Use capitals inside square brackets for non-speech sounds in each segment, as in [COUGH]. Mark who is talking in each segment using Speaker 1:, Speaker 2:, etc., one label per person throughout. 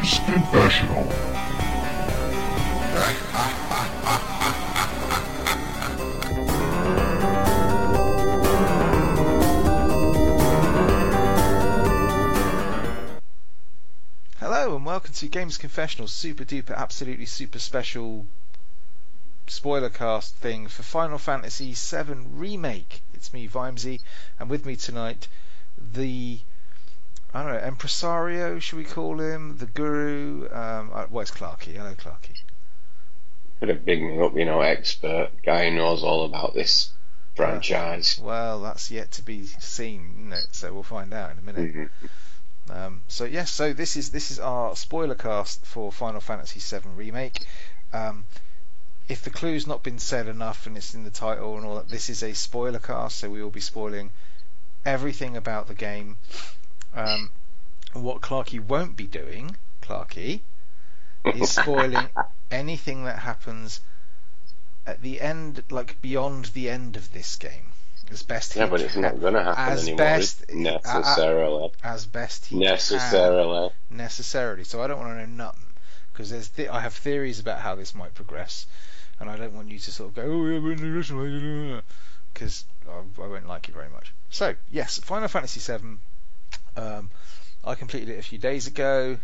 Speaker 1: Confessional.
Speaker 2: Hello and welcome to Gamers Confessional, super duper, absolutely super special spoiler cast thing for Final Fantasy VII Remake. It's me, Vimesy, and with me tonight, the I don't know, impresario, should we call him? The guru? Um, uh, well, it's Clarky. Hello, Clarky.
Speaker 3: Could have big me up, you know, expert guy who knows all about this franchise.
Speaker 2: Well, that's yet to be seen, isn't it? So we'll find out in a minute.
Speaker 3: Mhm.
Speaker 2: Um, so yes, so this is this is our spoiler cast for Final Fantasy VII Remake. Um, if the clue's not been said enough and it's in the title and all that, this is a spoiler cast, so we will be spoiling everything about the game. Um, what Clarky won't be doing, Clarky, is [LAUGHS] spoiling anything that happens at the end, like beyond the end of this game, as best he
Speaker 3: Yeah, but it's
Speaker 2: can,
Speaker 3: not going to happen
Speaker 2: as
Speaker 3: anymore
Speaker 2: best-
Speaker 3: necessarily.
Speaker 2: as best he can
Speaker 3: necessarily.
Speaker 2: necessarily. So I don't want to know nothing because there's th- I have theories about how this might progress, and I don't want you to sort of go, oh yeah, but in the original, [LAUGHS] because I, I won't like it very much. So yes, Final Fantasy VII. Um, I completed it a few days ago.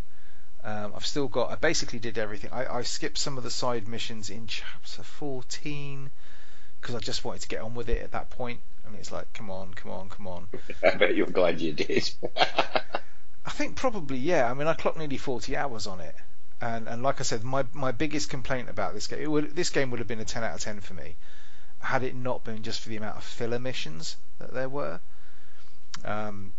Speaker 2: Um, I've still got. I basically did everything. I, I skipped some of the side missions in chapter 14 because I just wanted to get on with it at that point. And it's like, come on, come on, come on. [LAUGHS]
Speaker 3: I bet you're glad you did. [LAUGHS]
Speaker 2: I think probably yeah. I mean, I clocked nearly 40 hours on it, and and like I said, my my biggest complaint about this game, it would, this game would have been a 10 out of 10 for me, had it not been just for the amount of filler missions that there were. Um,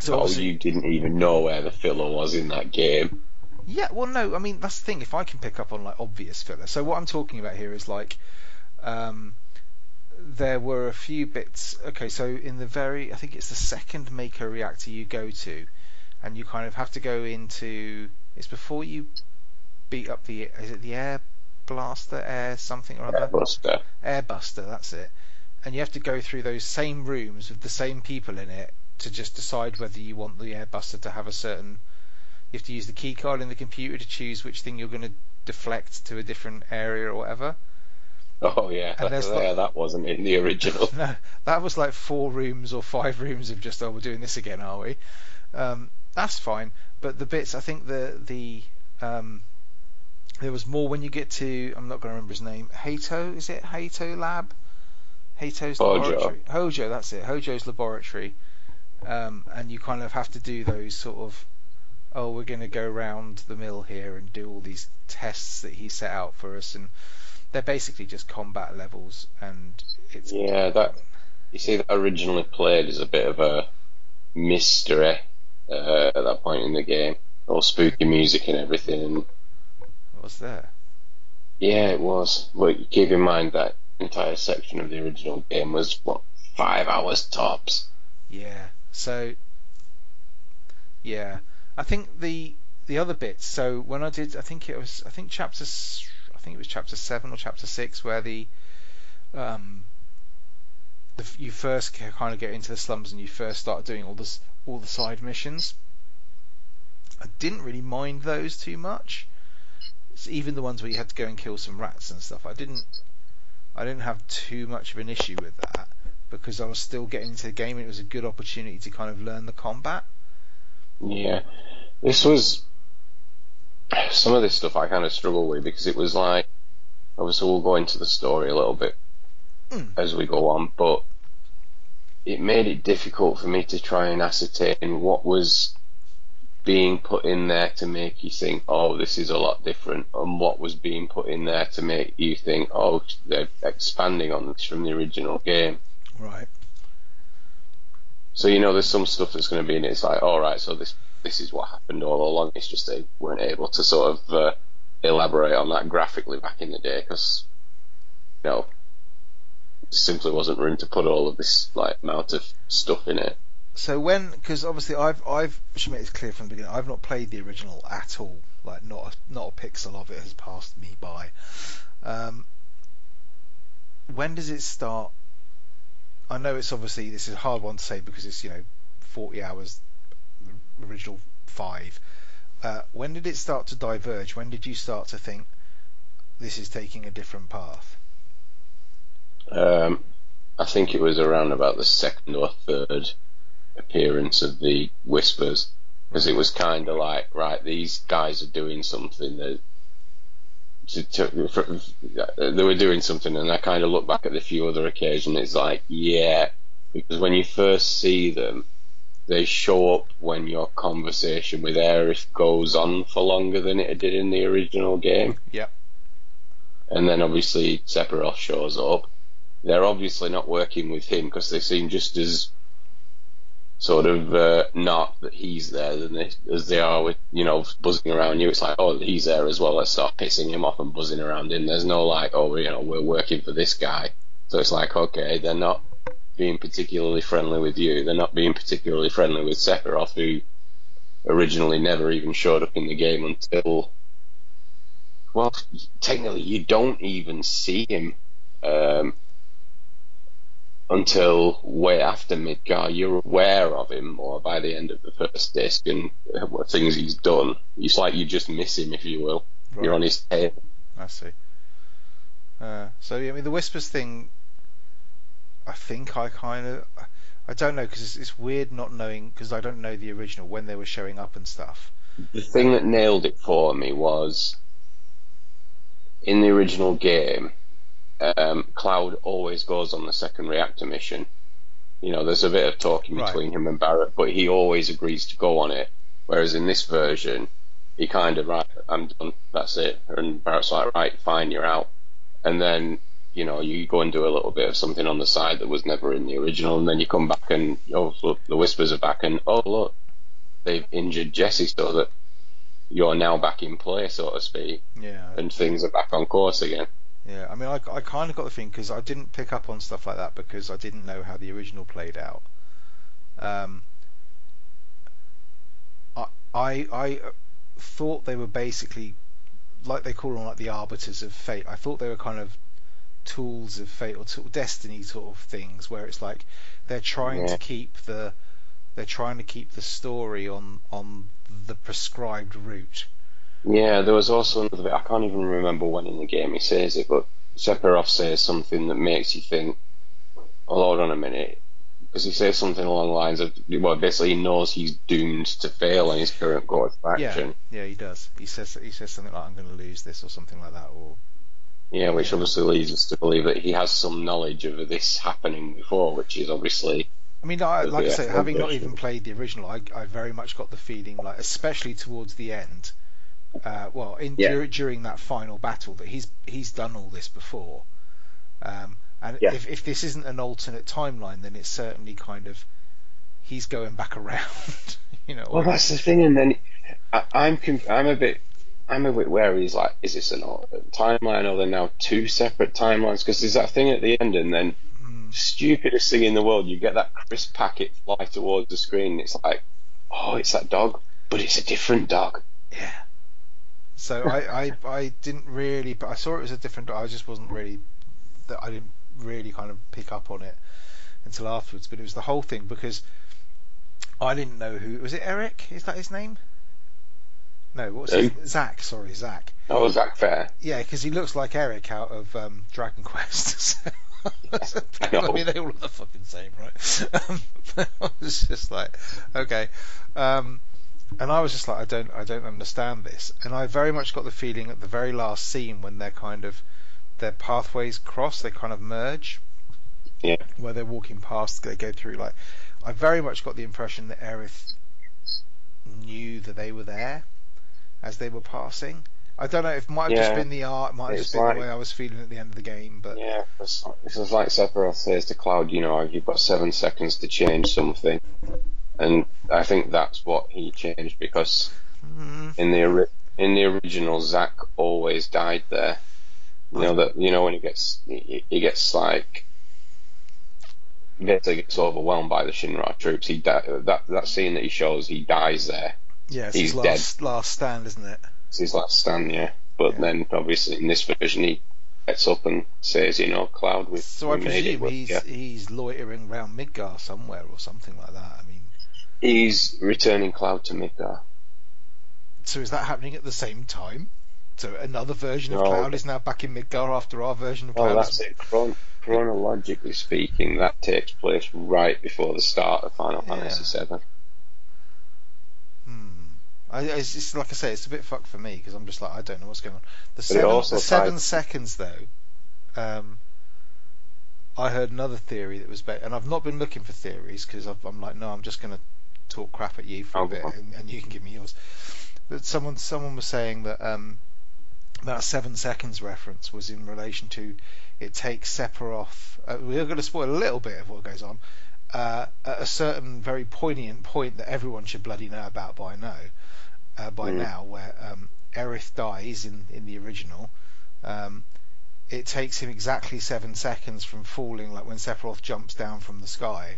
Speaker 2: so
Speaker 3: oh, you didn't even know where the filler was in that game.
Speaker 2: yeah, well, no, I mean that's the thing. If I can pick up on like obvious filler, so what I'm talking about here is like, um, there were a few bits. Okay, so in the very, I think it's the second Mako reactor you go to, and you kind of have to go into. It's before you beat up the. Is it the air blaster, air something or other?
Speaker 3: Air Buster.
Speaker 2: Airbuster, that's it. And you have to go through those same rooms with the same people in it to just decide whether you want the Airbuster to have a certain. You have to use the key card in the computer to choose which thing you're going to deflect to a different area or whatever.
Speaker 3: Oh yeah,
Speaker 2: And
Speaker 3: that,
Speaker 2: there's [LAUGHS]
Speaker 3: yeah,
Speaker 2: like-
Speaker 3: that wasn't in the original. [LAUGHS]
Speaker 2: No, that was like four rooms or five rooms of just oh we're doing this again, are we? Um, that's fine. But the bits I think the the um, there was more when you get to I'm not going to remember his name. Hato is it Hato Lab? Hato's
Speaker 3: Hojo.
Speaker 2: laboratory. Hojo, that's it. Hojo's laboratory. Um, and you kind of have to do those sort of oh we're going to go round the mill here and do all these tests that he set out for us and they're basically just combat levels and it's
Speaker 3: Yeah, that you see that originally played as a bit of a mystery uh, at that point in the game. All spooky music and everything.
Speaker 2: Was there?
Speaker 3: yeah, it was. But you keep in mind that entire section of the original game was what five hours tops.
Speaker 2: Yeah. So yeah, I think the the other bits. So when I did, I think it was, I think chapter, I think it was chapter seven or chapter six, where the um the you first kind of get into the slums and you first start doing all this all the side missions. I didn't really mind those too much. It's even the ones where you had to go and kill some rats and stuff. I didn't I didn't have too much of an issue with that because I was still getting into the game it was a good opportunity to kind of learn the combat.
Speaker 3: Yeah, this was some of this stuff I kind of struggle with because it was like obviously we'll go into the story a little bit
Speaker 2: Mm.
Speaker 3: as we go on, but it made it difficult for me to try and ascertain what was being put in there to make you think, oh, this is a lot different, and what was being put in there to make you think, oh, they're expanding on this from the original game.
Speaker 2: Right.
Speaker 3: So you know, there's some stuff that's going to be in it. It's like, all right, so this this is what happened all along. It's just they weren't able to sort of uh, elaborate on that graphically back in the day because you know, simply wasn't room to put all of this like amount of stuff in it.
Speaker 2: So when, because obviously I've I've should make this clear from the beginning. I've not played the original at all. Like not a, not a pixel of it has passed me by. Um, when does it start? I know it's obviously this is a hard one to say because it's you know 40 hours, original five. Uh, when did it start to diverge? When did you start to think this is taking a different path?
Speaker 3: Um, I think it was around about the second or third appearance of the Whispers, because it was kind of like, right, these guys are doing something that. To, to, for, they were doing something, and I kind of look back at the few other occasions. It's like, yeah, because when you first see them, they show up when your conversation with Aerith goes on for longer than it did in the original game.
Speaker 2: Yep.
Speaker 3: And then obviously Sephiroth shows up. They're obviously not working with him because they seem just as sort of uh, not that he's there than they, as they are with you know buzzing around you. It's like oh he's there as well. Let's start pissing him off and buzzing around him. There's no like oh you know we're working for this guy. So it's like okay they're not being particularly friendly with you. They're not being particularly friendly with Sephiroth, who originally never even showed up in the game until. Well, technically, you don't even see him um, until way after Midgar. You're aware of him, or by the end of the first disc, and what things he's done. It's like you just miss him, if you will.
Speaker 2: Right.
Speaker 3: You're on his tail.
Speaker 2: I see. Uh, so I mean, the whispers thing. I think I kind of. I don't know because it's, it's weird not knowing because I don't know the original when they were showing up and stuff.
Speaker 3: The thing that nailed it for me was in the original game, um, Cloud always goes on the second reactor mission. You know, there's a bit of talking
Speaker 2: Right.
Speaker 3: between him and Barrett, but he always agrees to go on it. Whereas in this version, he kind of right, I'm done, that's it. And Barrett's like, right, fine, you're out. And then you know, you go and do a little bit of something on the side that was never in the original, and then you come back and oh look, the whispers are back, and oh look, they've injured Jesse so that you're now back in play, so to speak,
Speaker 2: Yeah.
Speaker 3: and things are back on course again.
Speaker 2: Yeah, I mean, I, I kind of got the thing because I didn't pick up on stuff like that because I didn't know how the original played out. Um, I I, I thought they were basically like they call them like the arbiters of fate. I thought they were kind of tools of fate or of destiny sort of things where it's like they're trying
Speaker 3: Yeah.
Speaker 2: to keep the they're trying to keep the story on on the prescribed route.
Speaker 3: Yeah, there was also another bit. I can't even remember when in the game he says it, but Sephiroth says something that makes you think, "Oh, hold on a minute," because he says something along the lines of, "Well, basically, he knows he's doomed to fail in his current course of action."
Speaker 2: Yeah, yeah, he does. He says he says something like I'm going to lose this or something like that or
Speaker 3: Yeah, which obviously leads us to believe that he has some knowledge of this happening before, which is obviously
Speaker 2: I mean, I, like I
Speaker 3: Yeah,
Speaker 2: say, having not even played the original, I, I very much got the feeling, like especially towards the end, uh, well, in
Speaker 3: Yeah.
Speaker 2: dur- during that final battle, that he's he's done all this before. Um, and
Speaker 3: Yeah.
Speaker 2: if if this isn't an alternate timeline, then it's certainly kind of he's going back [LAUGHS] around, you know.
Speaker 3: Well, that's the thing, and then I, I'm conf- I'm a bit I'm a bit wary. He's like, is this an alternate timeline or they're now two separate timelines? Because there's that thing at the end, and then
Speaker 2: Mm,
Speaker 3: stupidest thing in the world, you get that crisp packet fly towards the screen. And it's like, oh, it's that dog, but it's a different dog.
Speaker 2: yeah. So I, I I didn't really, but I saw it was a different. I just wasn't really that I didn't really kind of pick up on it until afterwards. But it was the whole thing because I didn't know who was it. Eric is that his name? No, what's his, Zack? Sorry, Zack.
Speaker 3: Oh, Zack Fair.
Speaker 2: Yeah, because he looks like Eric out of um, Dragon Quest. [LAUGHS] So,
Speaker 3: I [LAUGHS]
Speaker 2: I mean, they all look the fucking same, right? Um, [LAUGHS] I was just like, okay. Um, and I was just like, I don't, I don't understand this. And I very much got the feeling at the very last scene when they're kind of their pathways cross, they kind of merge.
Speaker 3: Yeah.
Speaker 2: Where they're walking past, they go through. Like, I very much got the impression that Aerith knew that they were there as they were passing. I don't know if it might have just been the art, it might have just been
Speaker 3: like-
Speaker 2: the way I was feeling at the end of the game, but
Speaker 3: Yeah, it's, it's just like Sephiroth says to Cloud, you know, you've got seven seconds to change something. And I think that's what he changed because
Speaker 2: mm,
Speaker 3: in the in the original, Zack always died there. You know that you know when he gets he, he gets like basically gets overwhelmed by the Shinra troops. He di- that that scene that he shows, he dies there.
Speaker 2: yeah, it's
Speaker 3: He's
Speaker 2: his last last stand, isn't it?
Speaker 3: It's his last stand, yeah. But
Speaker 2: Yeah.
Speaker 3: then obviously in this version, he gets up and says, you know, Cloud, we
Speaker 2: So I
Speaker 3: made it.
Speaker 2: presume he's
Speaker 3: Yeah.
Speaker 2: he's loitering around Midgar somewhere or something like that. I mean,
Speaker 3: He's returning Cloud to Midgar.
Speaker 2: So is that happening at the same time? So another version of
Speaker 3: No.
Speaker 2: Cloud is now back in Midgar after our version of
Speaker 3: Well,
Speaker 2: Oh,
Speaker 3: that's it. Chron- chronologically speaking, that takes place right before the start of Final
Speaker 2: Yeah.
Speaker 3: Fantasy VII.
Speaker 2: Hmm. I, it's, it's like I say, it's a bit fucked for me because I'm just like I don't know what's going on. The seven, the seven
Speaker 3: ties-
Speaker 2: seconds though. Um, I heard another theory that was better, and I've not been looking for theories because I'm like, no, I'm just going to talk crap at you for a
Speaker 3: Oh,
Speaker 2: bit, and, and you can give me yours. But someone, someone was saying that um, that seven seconds reference was in relation to it takes Sephiroth. Uh, we're going to spoil a little bit of what goes on. Uh, at a certain very poignant point that everyone should bloody know about by now, uh, by
Speaker 3: Mm.
Speaker 2: now, where um, Aerith dies in in the original. Um, it takes him exactly seven seconds from falling, like when Sephiroth jumps down from the sky.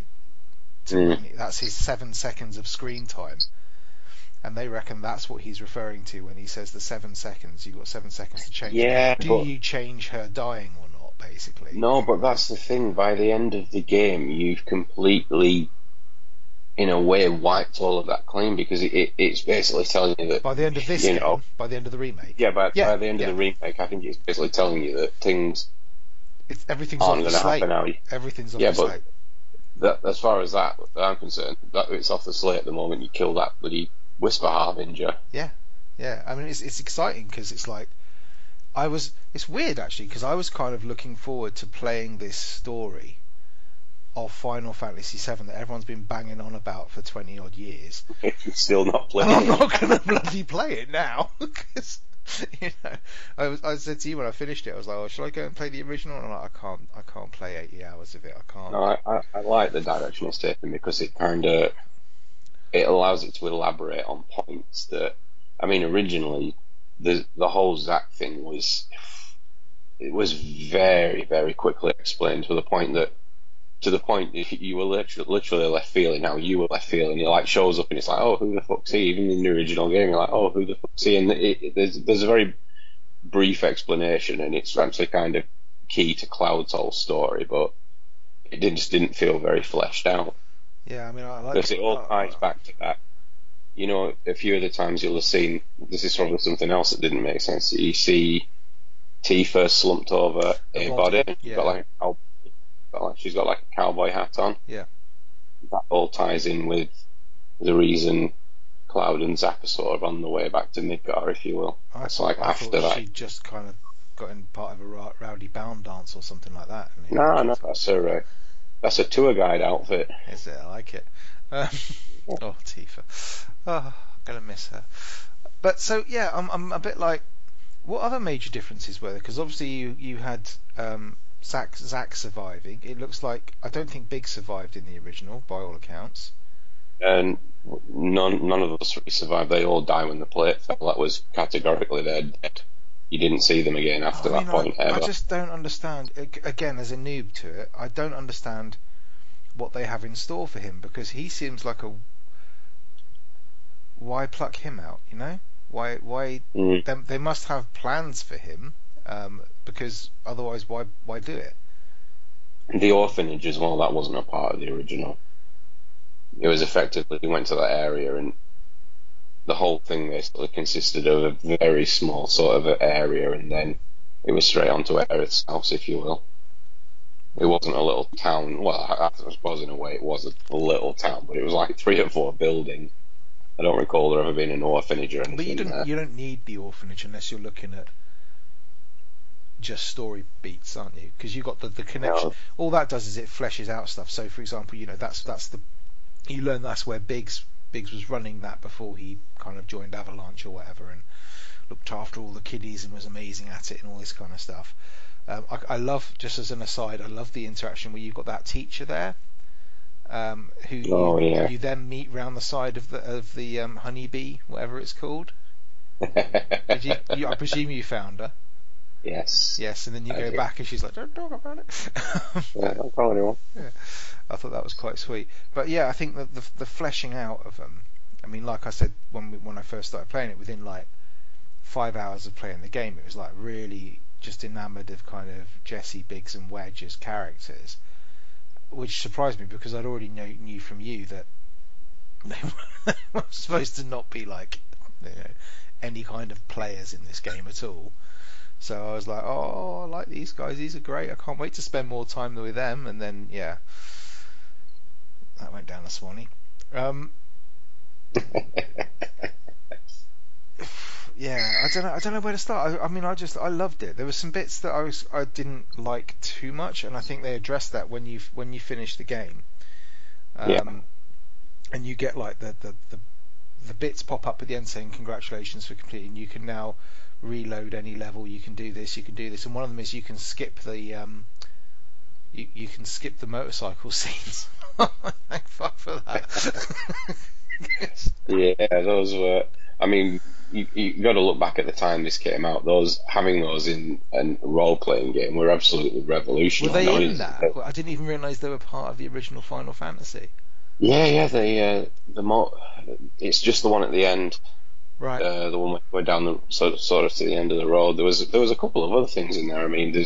Speaker 2: To
Speaker 3: Mm.
Speaker 2: that's his seven seconds of screen time, and they reckon that's what he's referring to when he says the seven seconds. You've got seven seconds to change.
Speaker 3: Yeah,
Speaker 2: Do
Speaker 3: but
Speaker 2: you change her dying or not? Basically.
Speaker 3: no, but that's the thing. By the end of the game, you've completely, in a way, wiped all of that clean because it, it, it's basically telling you that.
Speaker 2: By the end of this
Speaker 3: you
Speaker 2: game,
Speaker 3: know,
Speaker 2: by the end of the remake,
Speaker 3: yeah, by,
Speaker 2: Yeah,
Speaker 3: by the end
Speaker 2: yeah.
Speaker 3: of the remake, I think it's basically telling you that things
Speaker 2: it's, everything's
Speaker 3: aren't
Speaker 2: off the
Speaker 3: going to
Speaker 2: slate. Everything's off
Speaker 3: Yeah,
Speaker 2: the
Speaker 3: but-
Speaker 2: slate.
Speaker 3: That, as far as that I'm concerned, that it's off the slate at the moment. You kill that bloody Whisper Harbinger.
Speaker 2: Yeah, yeah. I mean it's it's exciting because it's like I was. It's weird actually because I was kind of looking forward to playing this story of Final Fantasy VII that everyone's been banging on about for twenty odd years, [LAUGHS]
Speaker 3: If you're still not
Speaker 2: and
Speaker 3: playing,
Speaker 2: I'm not going [LAUGHS] to bloody play it now because [LAUGHS] you know I was I said to you when I finished it I was like, oh, should I go and play the original? And I'm like, I can't I can't play eighty hours of it. I can't.
Speaker 3: No, I, I, I like the direction it's taken because it kind of it allows it to elaborate on points that I mean originally the the whole Zack thing was it was very very quickly explained to the point that to the point if you were literally, literally left feeling how you were left feeling it like shows up and it's like oh who the fuck's he even in the original game you're like oh who the fuck's he and it, it, there's there's a very brief explanation and it's actually kind of key to Cloud's whole story but it did- just didn't feel very fleshed out
Speaker 2: Yeah, I mean I like
Speaker 3: because it all ties back to that. You know, a few of the times you'll have seen this is probably something else that didn't make sense. You see Tifa slumped over a
Speaker 2: body,
Speaker 3: body.
Speaker 2: Yeah.
Speaker 3: got like like, she's got like a cowboy hat on.
Speaker 2: Yeah.
Speaker 3: That all ties in with the reason Cloud and are sort of on the way back to Midgar, if you will.
Speaker 2: I
Speaker 3: It's
Speaker 2: thought,
Speaker 3: like
Speaker 2: I
Speaker 3: after that.
Speaker 2: she just kind of got in part of a rowdy bound dance or something like that.
Speaker 3: No, no, that's a uh, that's a tour guide outfit.
Speaker 2: Is it? I like it. Um, [LAUGHS] oh, Tifa. Oh, I'm gonna miss her. But so yeah, I'm I'm a bit like, what other major differences were there? Because obviously you you had um, Zack Zack surviving. It looks like I don't think Big survived in the original, by all accounts.
Speaker 3: and none none of those three survived. They all die when the plate fell. That was categorically they're dead. You didn't see them again after
Speaker 2: I
Speaker 3: that point
Speaker 2: I, I just don't understand. Again, as a noob to it, I don't understand what they have in store for him because he seems like a. Why pluck him out? You know, why why
Speaker 3: Mm.
Speaker 2: they, they must have plans for him um, because otherwise why why do it?
Speaker 3: The orphanage as well. That wasn't a part of the original. It was effectively he went to that area and the whole thing basically consisted of a very small sort of area and then it was straight onto Aerith's house, if you will. It wasn't a little town. Well, I, I suppose in a way it was a little town, but it was like three or four buildings. I don't recall there ever being an orphanage or anything
Speaker 2: But you don't
Speaker 3: there.
Speaker 2: you don't need the orphanage unless you're looking at just story beats, aren't you? Because you got the, the connection.
Speaker 3: No.
Speaker 2: All that does is it fleshes out stuff. So, for example, you know that's that's the you learn that's where Biggs Biggs was running that before he kind of joined Avalanche or whatever and looked after all the kiddies and was amazing at it and all this kind of stuff. Um, I, I love just as an aside, I love the interaction where you've got that teacher there. Um, who
Speaker 3: Oh,
Speaker 2: you,
Speaker 3: yeah.
Speaker 2: you then meet round the side of the of the um, honeybee, whatever it's called. [LAUGHS] Did you, you, I presume you found her.
Speaker 3: Yes.
Speaker 2: Yes, and then you
Speaker 3: I
Speaker 2: go back and she's like, "Don't talk about it." [LAUGHS]
Speaker 3: Yeah, don't call anyone.
Speaker 2: I thought that was quite sweet. But yeah, I think that the the fleshing out of them. I mean, like I said when we, when I first started playing it, within like five hours of playing the game, it was like really just enamoured of kind of Jesse Biggs and Wedge as characters, which surprised me because I'd already know, knew from you that [LAUGHS] they were, they [LAUGHS] were supposed to not be like you know, any kind of players in this game at all. So I was like, oh, I like these guys. These are great. I can't wait to spend more time with them. And then, yeah, that went down the Swanee. Um, [LAUGHS] yeah, I don't know. I don't know where to start. I, I, mean, I just I loved it. There were some bits that I was I didn't like too much, and I think they addressed that when you when you finish the game. Um, yeah. And you get like the, the the the bits pop up at the end saying congratulations for completing. You can now reload any level. You can do this. You can do this. And one of them is you can skip the um, you you can skip the motorcycle [LAUGHS] scenes. Thank fuck for that. [LAUGHS]
Speaker 3: yeah, those were. I mean, you, you got to look back at the time this came out. Those having those in a role playing game were absolutely revolutionary.
Speaker 2: Were they in that? I didn't even realise they were part of the original Final Fantasy.
Speaker 3: Yeah, yeah. They uh, the mo- it's just the one at the end.
Speaker 2: Right.
Speaker 3: Uh, the one went down the sort of, sort of to the end of the road. There was there was a couple of other things in there. I mean,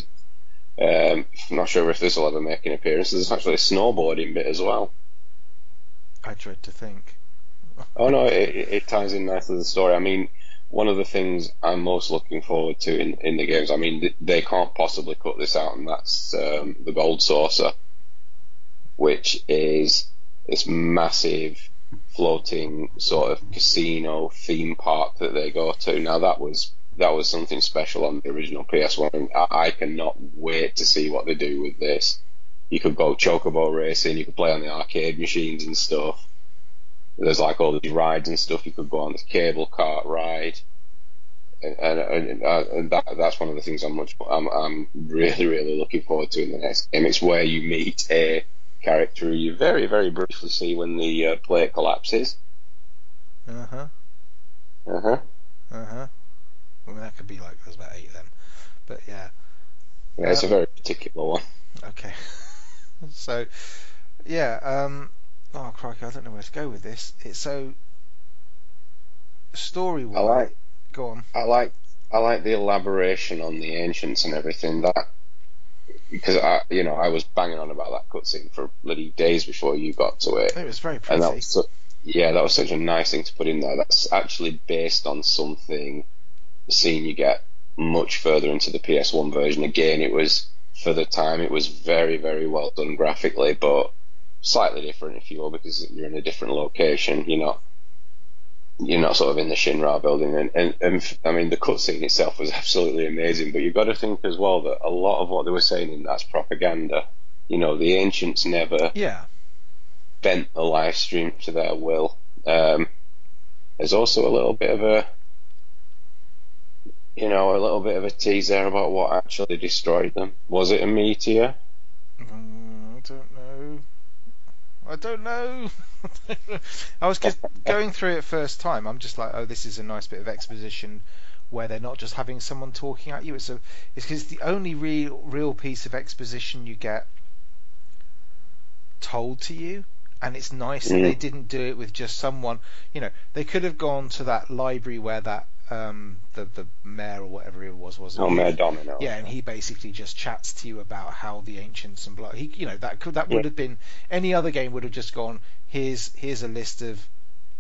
Speaker 3: um, I'm not sure if this will ever make an appearance. There's actually a snowboarding bit as well.
Speaker 2: I dread to think. [LAUGHS]
Speaker 3: oh no, it, it ties in nicely to the story. I mean, one of the things I'm most looking forward to in, in the games. I mean, they can't possibly cut this out, and that's um, the Gold Saucer, which is this massive floating sort of casino theme park that they go to. Now that was that was something special on the original PS1. I, cannot wait to see what they do with this. You could go chocobo racing, you could play on the arcade machines and stuff. There's like all these rides and stuff. You could go on the cable cart ride, and, and, and uh, that, that's one of the things I'm much I'm, I'm really really looking forward to in the next game. It's where you meet a character who you very very briefly see when the uh, plate collapses.
Speaker 2: Uh huh.
Speaker 3: Uh huh.
Speaker 2: Uh huh. I mean that could be like there's about eight of them, but yeah.
Speaker 3: Yeah, it's a very particular one.
Speaker 2: Okay. [LAUGHS] so, yeah. Um, oh crikey, I don't know where to go with this. It's so story wise. I like. Go on.
Speaker 3: I like. I like the elaboration on the ancients and everything. That because I, you know, I was banging on about that cutscene for bloody days before you got to it.
Speaker 2: It was very pretty.
Speaker 3: And that was, yeah, that was such a nice thing to put in there. That's actually based on something, the scene you get much further into the PS1 version. Again, it was for the time, it was very, very well done graphically, but slightly different, if you will, because you're in a different location. You're not you're not sort of in the Shinra building, and, and, and I mean the cutscene itself was [LAUGHS] absolutely amazing. But you've got to think as well that a lot of what they were saying in that's propaganda. You know, the ancients never
Speaker 2: yeah
Speaker 3: bent the Lifestream to their will. Um, there's also a little bit of a you know a little bit of a tease there about what actually destroyed them. Was it a meteor?
Speaker 2: I don't know. [LAUGHS] I was just going through it first time. I'm just like, oh, this is a nice bit of exposition where they're not just having someone talking at you. It's a, it's because the only real real piece of exposition you get told to you, and it's nice mm. that they mm. didn't do it with just someone. You know, they could have gone to that library where that um, the the mayor or whatever it was was. It?
Speaker 3: Oh, Mayor Domino.
Speaker 2: Yeah, and he basically just chats to you about how the ancients and blah. He, you know, that could that would yeah. have been any other game would have just gone. Here's here's a list of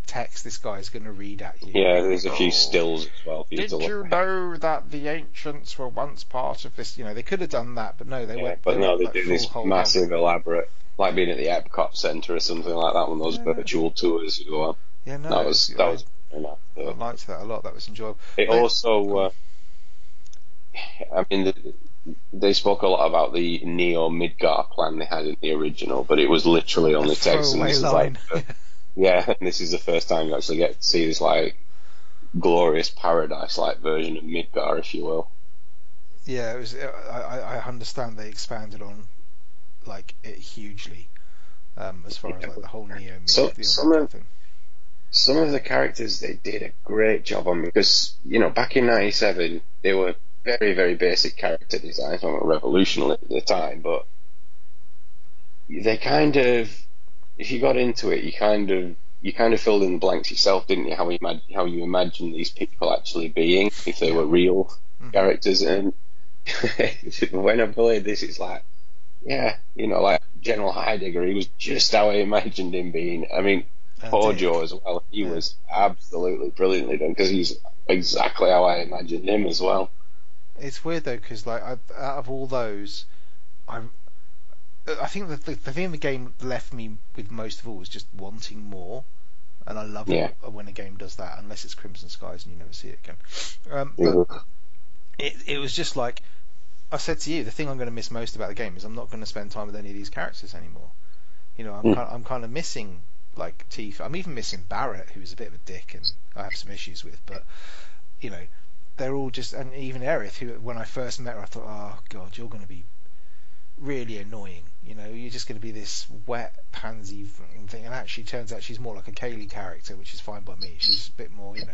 Speaker 2: text this guy is going to read at you.
Speaker 3: Yeah, there's a few stills as well.
Speaker 2: Did you, you know that the ancients were once part of this? You know, they could have done that, but no, they yeah, went.
Speaker 3: But they no, they like do this massive, elaborate, like being at the Epcot Centre or something like that. One of those yeah. virtual tours you go on.
Speaker 2: Yeah, no,
Speaker 3: that was that was enough.
Speaker 2: I liked that a lot. That was enjoyable.
Speaker 3: It also, uh, I mean, the, they spoke a lot about the Neo Midgar plan they had in the original, but it was literally only text. And this line. Is like, [LAUGHS] yeah, and this is the first time you actually get to see this like glorious paradise-like version of Midgar, if you will.
Speaker 2: Yeah, it was. I, I understand they expanded on like it hugely um, as far yeah. as like the whole Neo Midgar so,
Speaker 3: thing some of the characters they did a great job on because you know back in '97 they were very very basic character designs, not revolutionary at the time, but they kind of if you got into it, you kind of you kind of filled in the blanks yourself, didn't you? How you imag- how you imagine these people actually being if they were real mm-hmm. characters, and [LAUGHS] when I played this, it's like, yeah, you know, like General Heidegger, he was just how I imagined him being. I mean,
Speaker 2: Dick.
Speaker 3: as well. He
Speaker 2: Yeah.
Speaker 3: was absolutely brilliantly done because he's exactly how I imagined him as well.
Speaker 2: It's weird though because like I, out of all those, I I think the, the the thing the game left me with most of all was just wanting more, and I love
Speaker 3: Yeah.
Speaker 2: it when a game does that unless it's Crimson Skies and you never see it again. Um, it it was just like I said to you, the thing I'm going to miss most about the game is I'm not going to spend time with any of these characters anymore. You know, I'm
Speaker 3: Mm.
Speaker 2: kind I'm kind of missing like Tifa. I'm even missing Barrett, who is a bit of a dick and I have some issues with, but you know, they're all just and even Aerith, who when I first met her, I thought, oh god, you're going to be really annoying. You know, you're just going to be this wet pansy thing, and actually turns out she's more like a Kaylee character, which is fine by me. She's a bit more, you know,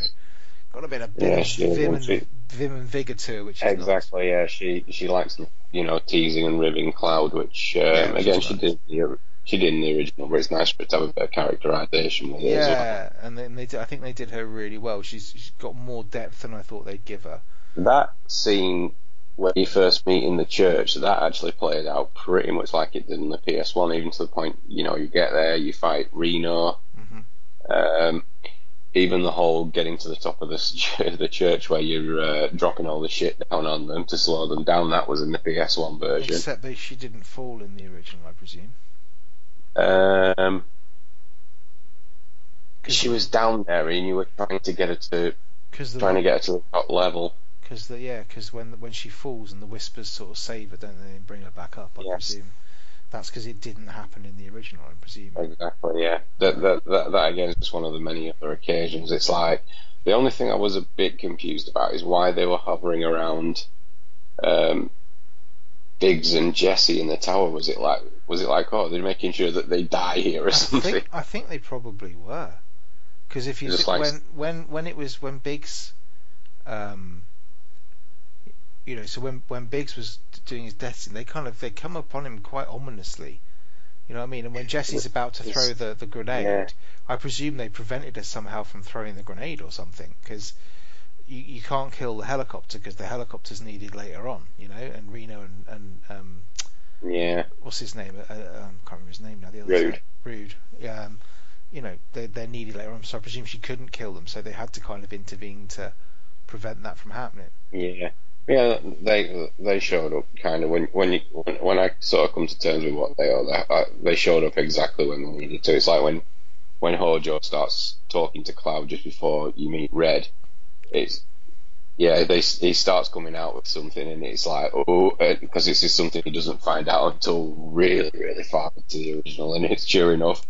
Speaker 2: got a bit of, bit
Speaker 3: Yeah,
Speaker 2: of
Speaker 3: she
Speaker 2: vim, and,
Speaker 3: she?
Speaker 2: vim and vigor to her, which is nice.
Speaker 3: Exactly, yeah. She she likes you know teasing and ribbing Cloud, which um,
Speaker 2: Yeah,
Speaker 3: again she did the, she did in the original, but it's nice for it to have a bit of characterization as well.
Speaker 2: Yeah, and then they did, I think they did her really well. She's, she's got more depth than I thought they'd give her.
Speaker 3: That scene where you first meet in the church, that actually played out pretty much like it did in the PS1, even to the point you know you get there, you fight Reno.
Speaker 2: hmm
Speaker 3: Um, even the whole getting to the top of this [LAUGHS] the church where you're uh, dropping all the shit down on them to slow them down. That was in the PS1 version.
Speaker 2: Except that she didn't fall in the original, I presume.
Speaker 3: Um,
Speaker 2: 'Cause-
Speaker 3: she was down there, and you were trying to get her to
Speaker 2: Cause the,
Speaker 3: trying to get her to the top level.
Speaker 2: Because the yeah, because when when she falls and the whispers sort of save her, don't they, and bring her back up? I
Speaker 3: Yes.
Speaker 2: presume that's because it didn't happen in the original. I presume.
Speaker 3: Exactly, yeah. That, that that that again is just one of the many other occasions. It's like the only thing I was a bit confused about is why they were hovering around um, Biggs and Jesse in the tower. Was it like was it like oh they're making sure that they die here or
Speaker 2: I
Speaker 3: something?
Speaker 2: think I think they probably were. Because if you
Speaker 3: Just like-
Speaker 2: when when when it was when Biggs, um, you know, so when when Biggs was doing his death scene, they kind of they come upon him quite ominously. You know what I mean? And when Jesse's about to throw the the grenade,
Speaker 3: yeah.
Speaker 2: I presume they prevented us somehow from throwing the grenade or something because. You, you can't kill the helicopter because the helicopter's needed later on, you know. And Reno and, and um,
Speaker 3: Yeah,
Speaker 2: what's his name? I, um, can't remember his name now. The other
Speaker 3: Rude.
Speaker 2: side. Rude. Yeah, um, you know, they're, they're needed later on, so I presume she couldn't kill them, so they had to kind of intervene to prevent that from happening.
Speaker 3: yeah, yeah. They they showed up kind of when when you when, when I sort of come to terms with what they are. They, uh, they showed up exactly when they needed to. It's like when when Hojo starts talking to Cloud just before you meet Red. It's yeah, they, he starts coming out with something, and it's like, oh, uh, because this is something he doesn't find out until really, really far into the original, and it's sure enough,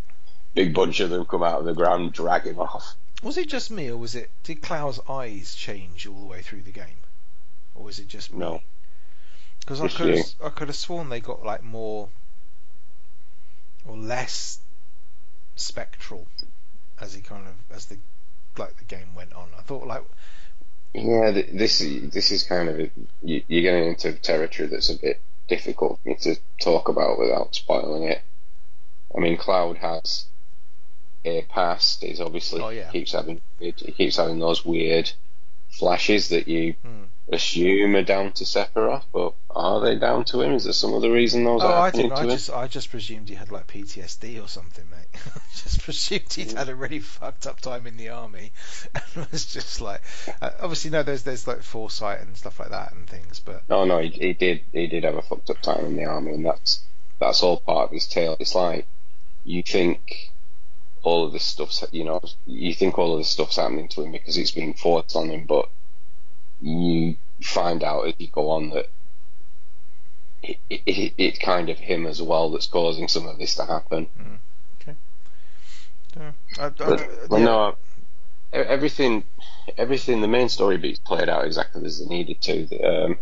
Speaker 3: big bunch of them come out of the ground, drag him off.
Speaker 2: Was it just me, or was it did Cloud's eyes change all the way through the game, or was it just me?
Speaker 3: No.
Speaker 2: Because I could have, I could have sworn they got like more or less spectral as he kind of as the like the game went on. I thought like
Speaker 3: Yeah, this is this is kind of a, you, you're getting into territory that's a bit difficult for me to talk about without spoiling it. I mean, Cloud has a past. He's obviously
Speaker 2: Oh, yeah.
Speaker 3: keeps having he keeps having those weird flashes that you
Speaker 2: Hmm.
Speaker 3: Assume are down to Sephiroth, but are they down to him? Is there some other reason those
Speaker 2: Oh,
Speaker 3: are
Speaker 2: I
Speaker 3: happening to
Speaker 2: I
Speaker 3: him?
Speaker 2: just, I just presumed he had like PTSD or something, mate. [LAUGHS] just presumed he'd had a really fucked up time in the army, [LAUGHS] and was just like, uh, obviously, no, there's, there's like foresight and stuff like that and things, but
Speaker 3: No, no, he, he did. He did have a fucked up time in the army, and that's that's all part of his tale. It's like you think all of this stuff's, you know, you think all of this stuff's happening to him because it's being forced on him, but you find out as you go on that it, it, it, it's kind of him as well that's causing some of this to happen.
Speaker 2: uh, I, I,
Speaker 3: But, well,
Speaker 2: yeah.
Speaker 3: no, everything, everything, the main story beats played out exactly as they needed to. The, um,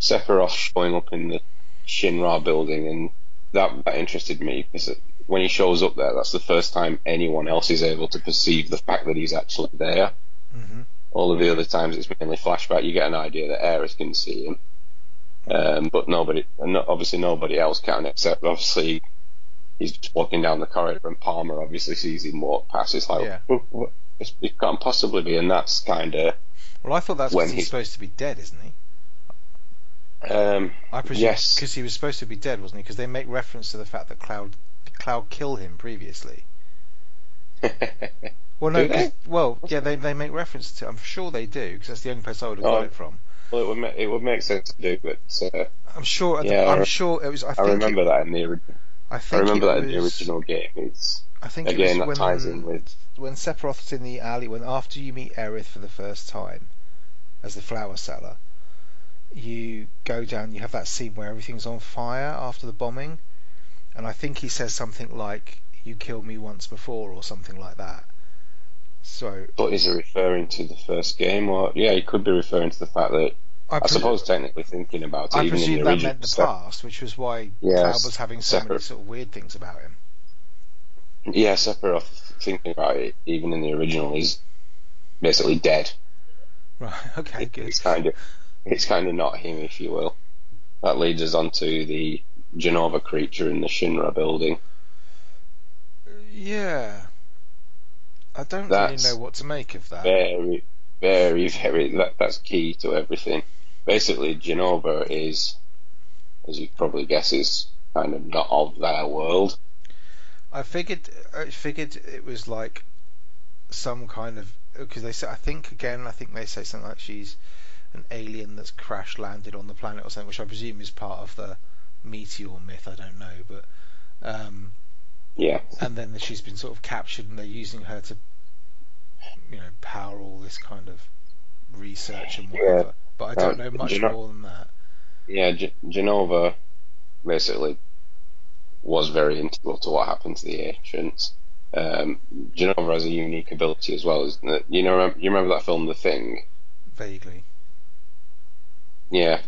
Speaker 3: Sephiroth showing up in the Shinra building, and that, that interested me because when he shows up there, that's the first time anyone else is able to perceive the fact that he's actually there.
Speaker 2: Mhm.
Speaker 3: All of the other times it's mainly flashback. You get an idea that Aerith can see him, um, but nobody, obviously nobody else can, except obviously he's just walking down the corridor, and Palmer obviously sees him walk past. It's like,
Speaker 2: Yeah.
Speaker 3: "Wh- wh- it's- it can't possibly be, and that's kind of
Speaker 2: Well, I thought that's
Speaker 3: when
Speaker 2: because he's
Speaker 3: he-
Speaker 2: supposed to be dead, isn't he?
Speaker 3: um,
Speaker 2: I presume
Speaker 3: Yes.
Speaker 2: because he was supposed to be dead, wasn't he? Because they make reference to the fact that Cloud Cloud killed him previously. [LAUGHS] Well, no,
Speaker 3: Do they?
Speaker 2: 'cause- well, yeah, they they make reference to. It, I'm sure they do because that's the only place I would have got
Speaker 3: Oh.
Speaker 2: it from.
Speaker 3: well, it would ma- it would make sense to do, but uh,
Speaker 2: I'm sure.
Speaker 3: Yeah, I
Speaker 2: I'm
Speaker 3: re-
Speaker 2: sure it was. I,
Speaker 3: I
Speaker 2: think
Speaker 3: remember
Speaker 2: it,
Speaker 3: that in the ori-
Speaker 2: I
Speaker 3: I remember that in the original game. It's
Speaker 2: I think
Speaker 3: again
Speaker 2: it
Speaker 3: that
Speaker 2: was
Speaker 3: ties
Speaker 2: when
Speaker 3: in with
Speaker 2: when Sephiroth's in the alley. When after you meet Aerith for the first time as the flower seller, you go down. You have that scene where everything's on fire after the bombing, and I think he says something like "You killed me once before" or something like that. So
Speaker 3: But is he referring to the first game, or yeah, he could be referring to the fact that
Speaker 2: I,
Speaker 3: I suppose technically thinking about it,
Speaker 2: I
Speaker 3: even in
Speaker 2: presume
Speaker 3: the
Speaker 2: that meant the past, which was why
Speaker 3: Yes,
Speaker 2: Cloud was having so many sort of weird things about him.
Speaker 3: Yeah, Sephiroth, thinking about it, even in the original, is basically dead.
Speaker 2: Right. [LAUGHS] Okay. Good.
Speaker 3: It's kind of, it's kind of not him, if you will. That leads us on to the Jenova creature in the Shinra building.
Speaker 2: Yeah. I don't
Speaker 3: That's
Speaker 2: really know what to make of that.
Speaker 3: Very, very, very. That, that's key to everything. Basically, Jenova is, as you probably guess, is kind of not of their world.
Speaker 2: I figured I figured it was like some kind of because they say I think again I think they say something like she's an alien that's crash landed on the planet or something, which I presume is part of the meteor myth. I don't know, but um,
Speaker 3: Yeah,
Speaker 2: and then she's been sort of captured and they're using her to you know power all this kind of research and
Speaker 3: Yeah.
Speaker 2: whatever. But I don't
Speaker 3: Uh,
Speaker 2: know much
Speaker 3: know-
Speaker 2: more than that.
Speaker 3: yeah. G- Jenova basically was very integral to what happened to the ancients. Um, Jenova has a unique ability as well, isn't it? You know, you remember that film, The Thing?
Speaker 2: Vaguely.
Speaker 3: Yeah,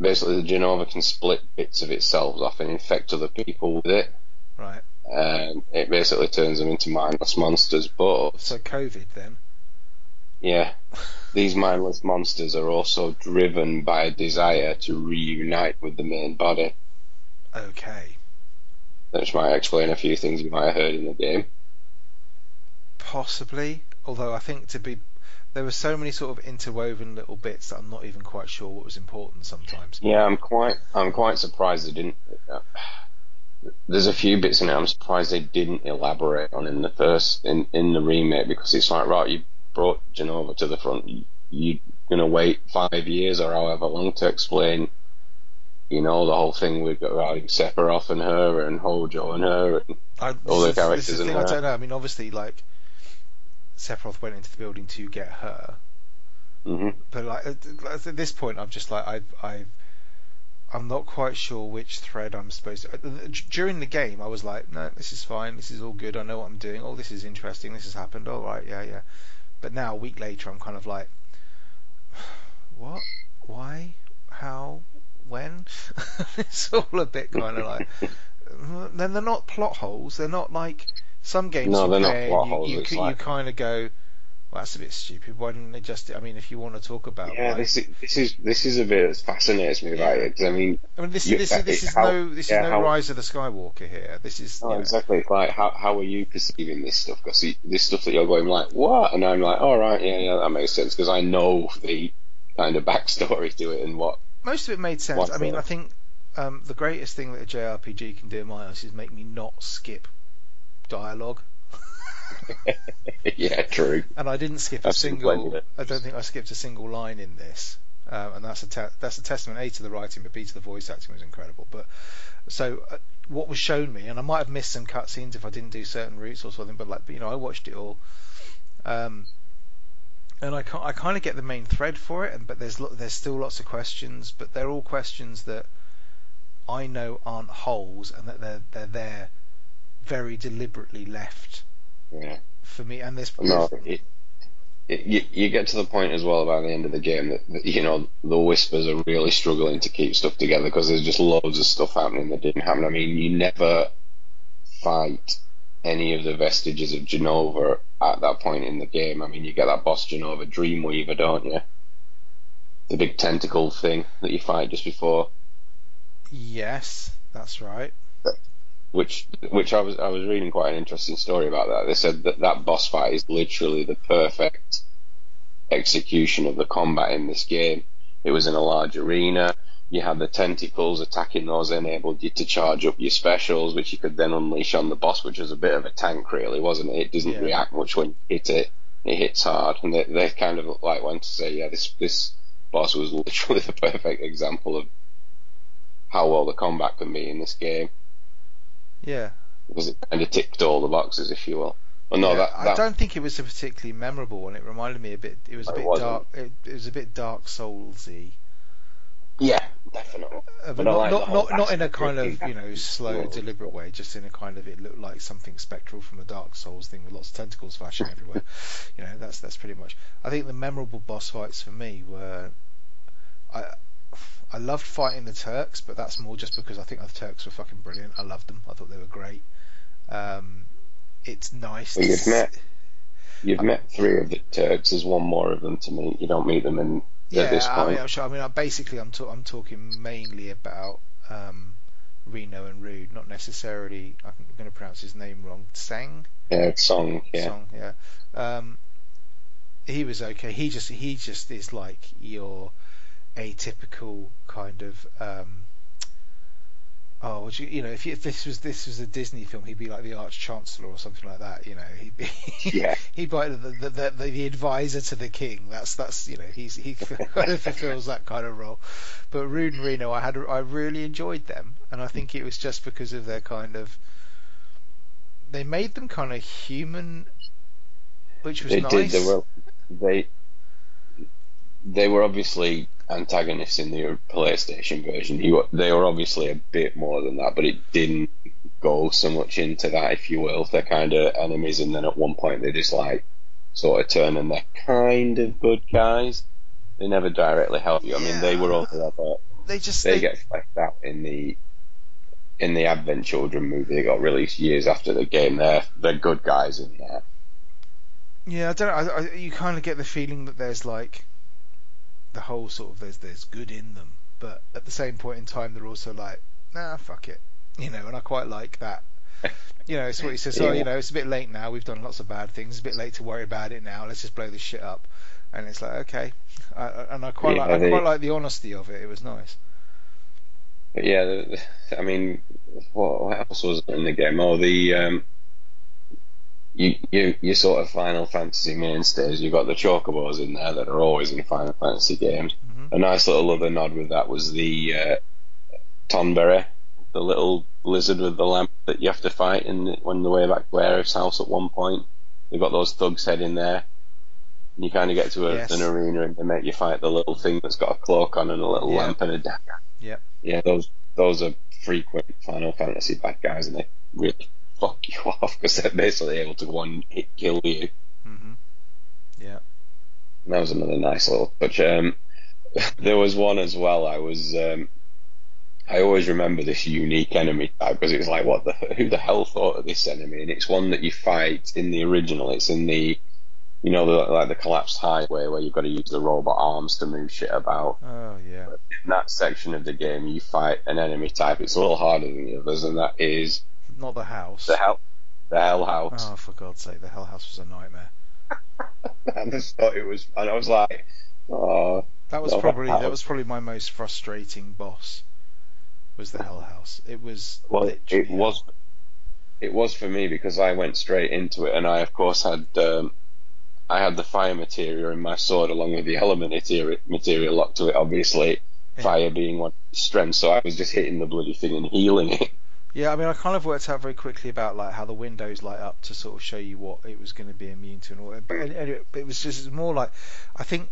Speaker 3: basically the Jenova can split bits of itself off and infect other people with it.
Speaker 2: Right.
Speaker 3: And it basically turns them into mindless monsters. But
Speaker 2: So COVID then.
Speaker 3: yeah, these mindless monsters are also driven by a desire to reunite with the main body.
Speaker 2: Okay.
Speaker 3: Which might explain a few things you might have heard in the game.
Speaker 2: Possibly, although I think to be there were so many sort of interwoven little bits that I'm not even quite sure what was important sometimes.
Speaker 3: Yeah, I'm quite I'm quite surprised they didn't. Uh, there's a few bits in it I'm surprised they didn't elaborate on in the first in in the remake because it's like right you brought Jenova to the front you, you're gonna wait five years or however long to explain you know the whole thing with regarding Sephiroth and her and Hojo and her and
Speaker 2: I,
Speaker 3: All the
Speaker 2: this is- this
Speaker 3: characters
Speaker 2: is the thing I don't know. I mean, obviously, like Sephiroth went into the building to get her,
Speaker 3: mhm.
Speaker 2: but like at, at this point, I'm just like I I I'm not quite sure which thread I'm supposed to. uh, During the game, I was like, no, this is fine. This is all good. I know what I'm doing. Oh, this is interesting. This has happened. All right, yeah, yeah. But now, a week later, I'm kind of like, [SIGHS] what? Why? How? When? [LAUGHS] it's all a bit kind of like. Then they're not plot holes. They're not like some games.
Speaker 3: No,
Speaker 2: you
Speaker 3: they're not plot
Speaker 2: you,
Speaker 3: holes,
Speaker 2: You, you
Speaker 3: like-
Speaker 2: kind of go, well, that's a bit stupid. Why didn't they just? I mean, if you want to talk about,
Speaker 3: yeah
Speaker 2: like,
Speaker 3: this is this is this is a bit that fascinates me about it because I mean
Speaker 2: I mean, this,
Speaker 3: You-
Speaker 2: this, is this is
Speaker 3: how-
Speaker 2: no this
Speaker 3: yeah,
Speaker 2: is no
Speaker 3: how-
Speaker 2: Rise of the Skywalker here. This is
Speaker 3: No, exactly. Like, how how are you perceiving this stuff? Because this stuff that you're going like, what? And I'm like, all right, yeah, yeah, that makes sense because I know the kind of backstory to it and what.
Speaker 2: most of it made sense. I mean,
Speaker 3: that?
Speaker 2: I think um, the greatest thing that a JRPG can do in my eyes is make me not skip dialogue. [LAUGHS]
Speaker 3: yeah, true.
Speaker 2: And I didn't skip a
Speaker 3: seen plenty
Speaker 2: single. I don't think I skipped a single line in this, um, and that's a te- that's a testament a to the writing, but b to the voice acting was incredible. But so uh, what was shown me, and I might have missed some cutscenes if I didn't do certain routes or something, but like but, you know I watched it all, um, and I I kind of get the main thread for it, and but there's lo- there's still lots of questions, but they're all questions that I know aren't holes, and that they're they're there very deliberately left
Speaker 3: Yeah.
Speaker 2: for me. And this,
Speaker 3: No, it, it, you, you get to the point as well by the end of the game that, that you know the whispers are really struggling to keep stuff together because there's just loads of stuff happening that didn't happen. I mean, you never fight any of the vestiges of Jenova at that point in the game. I mean, you get that boss Jenova Dreamweaver, don't you? The big tentacle thing that you fight just before,
Speaker 2: Yes, that's right.
Speaker 3: Which which I was I was reading quite an interesting story about that. They said that that boss fight is literally the perfect execution of the combat in this game. It was in a large arena. you had the tentacles attacking those enabled you to charge up your specials, which you could then unleash on the boss, which was a bit of a tank, really, wasn't it? It doesn't
Speaker 2: Yeah.
Speaker 3: react much when you hit it. It hits hard, and they, they kind of like went to say, yeah, this this boss was [LAUGHS] literally the perfect example of how well the combat can be in this game
Speaker 2: Yeah.
Speaker 3: because it kind of ticked all the boxes, if you will. Well, no,
Speaker 2: Yeah,
Speaker 3: that,
Speaker 2: I don't think it was a particularly memorable one. It reminded me a bit. It was a
Speaker 3: It
Speaker 2: bit
Speaker 3: wasn't.
Speaker 2: dark. It, it was a bit Dark Soulsy.
Speaker 3: yeah, definitely.
Speaker 2: Uh, but not
Speaker 3: like
Speaker 2: not, not, not in a kind
Speaker 3: of
Speaker 2: you know slow, deliberate way. Just in a kind of it looked like something spectral from a Dark Souls thing with lots of tentacles flashing everywhere. [LAUGHS] You know, that's that's pretty much. I think the memorable boss fights for me were, I I loved fighting the Turks, but that's more just because I think the Turks were fucking brilliant. I loved them. I thought they were great. Um, it's nice.
Speaker 3: Well, you've met- You've met three of the Turks. There's one more of them to meet. You don't meet them in
Speaker 2: Yeah,
Speaker 3: at this
Speaker 2: I
Speaker 3: point.
Speaker 2: mean, I'm sure, I mean, I- basically, I'm ta- I'm talking mainly about um, Reno and Rude, not necessarily. I'm going to pronounce his name wrong. Sang,
Speaker 3: yeah, song. Yeah,
Speaker 2: Song, yeah. Um, he was okay. He just he just is like your atypical kind of. Um, Oh, would you, you know, if, you, if this was this was a Disney film, he'd be like the Arch Chancellor or something like that. You know, he'd be
Speaker 3: Yeah. [LAUGHS]
Speaker 2: he'd be like the, the, the, the advisor to the king. That's that's you know he's he [LAUGHS] kind of fulfills that kind of role. But Rude and Reno, I had I really enjoyed them, and I think it was just because of their kind of they made them kind of human, which was
Speaker 3: they
Speaker 2: nice.
Speaker 3: did. They were they they were obviously antagonists in the PlayStation version. You, they were obviously a bit more than that, but it didn't go so much into that, if you will. They're kind of enemies, and then at one point they just like sort of turn and they're kind of good guys. They never directly help you. I mean, they were only ever
Speaker 2: they just
Speaker 3: they
Speaker 2: they,
Speaker 3: get fleshed out in the in the Advent Children movie that got released years after the game. They're they're good guys in there.
Speaker 2: Yeah, I don't know. I, I, you kind of get the feeling that there's like the whole sort of there's there's good in them, but at the same point in time they're also like, nah, fuck it, [LAUGHS] you know. And I quite like that. You know, it's what he says. Oh, you know, it's a bit late now. We've done lots of bad things. It's a bit late to worry about it now. Let's just blow this shit up. And it's like, okay. I, I- and I quite
Speaker 3: Yeah,
Speaker 2: like I
Speaker 3: they-
Speaker 2: quite like the honesty of it. It was nice.
Speaker 3: But yeah, I mean, what, what else was in the game? Oh, the um, you you you sort of Final Fantasy mainstays. You've got the chocobos in there that are always in Final Fantasy games.
Speaker 2: Mhm.
Speaker 3: A nice little other nod with that was the uh, Tonberry, the little lizard with the lamp that you have to fight in on the way back to Aerith's house at one point. You've got those thugs head in there. And you kind of get to a,
Speaker 2: Yes.
Speaker 3: an arena and they make you fight the little thing that's got a cloak on and a little
Speaker 2: Yeah.
Speaker 3: lamp and a dagger.
Speaker 2: Yep.
Speaker 3: Yeah, those those are frequent Final Fantasy bad guys, and they really fuck you off because they're basically able to go and hit kill you.
Speaker 2: hmm Yeah.
Speaker 3: And that was another nice little touch. Um, [LAUGHS] there was one as well. I was. Um, I always remember this unique enemy type because it's like, what the who the hell thought of this enemy? And it's one that you fight in the original. It's in the, you know, the, like the collapsed highway where you've got to use the robot arms to move shit about.
Speaker 2: Oh yeah.
Speaker 3: In that section of the game, you fight an enemy type. It's a little harder than the others, and that is
Speaker 2: Not the house.
Speaker 3: the hell, the Hell House.
Speaker 2: Oh, for God's sake, the Hell House was a nightmare.
Speaker 3: I just thought it was, and I was like, oh,
Speaker 2: That was probably
Speaker 3: that was-
Speaker 2: probably my most frustrating boss. Was the Hell House? It was.
Speaker 3: Well, it was. It was for me because I went straight into it, and I of course had um, I had the fire materia in my sword along with the element materia, locked to it. Obviously, fire being one strengths, so I was just hitting the bloody thing and healing it.
Speaker 2: Yeah, I mean, I kind of worked out very quickly about like how the windows light up to sort of show you what it was going to be immune to and all. But anyway, it was just it was more like I think.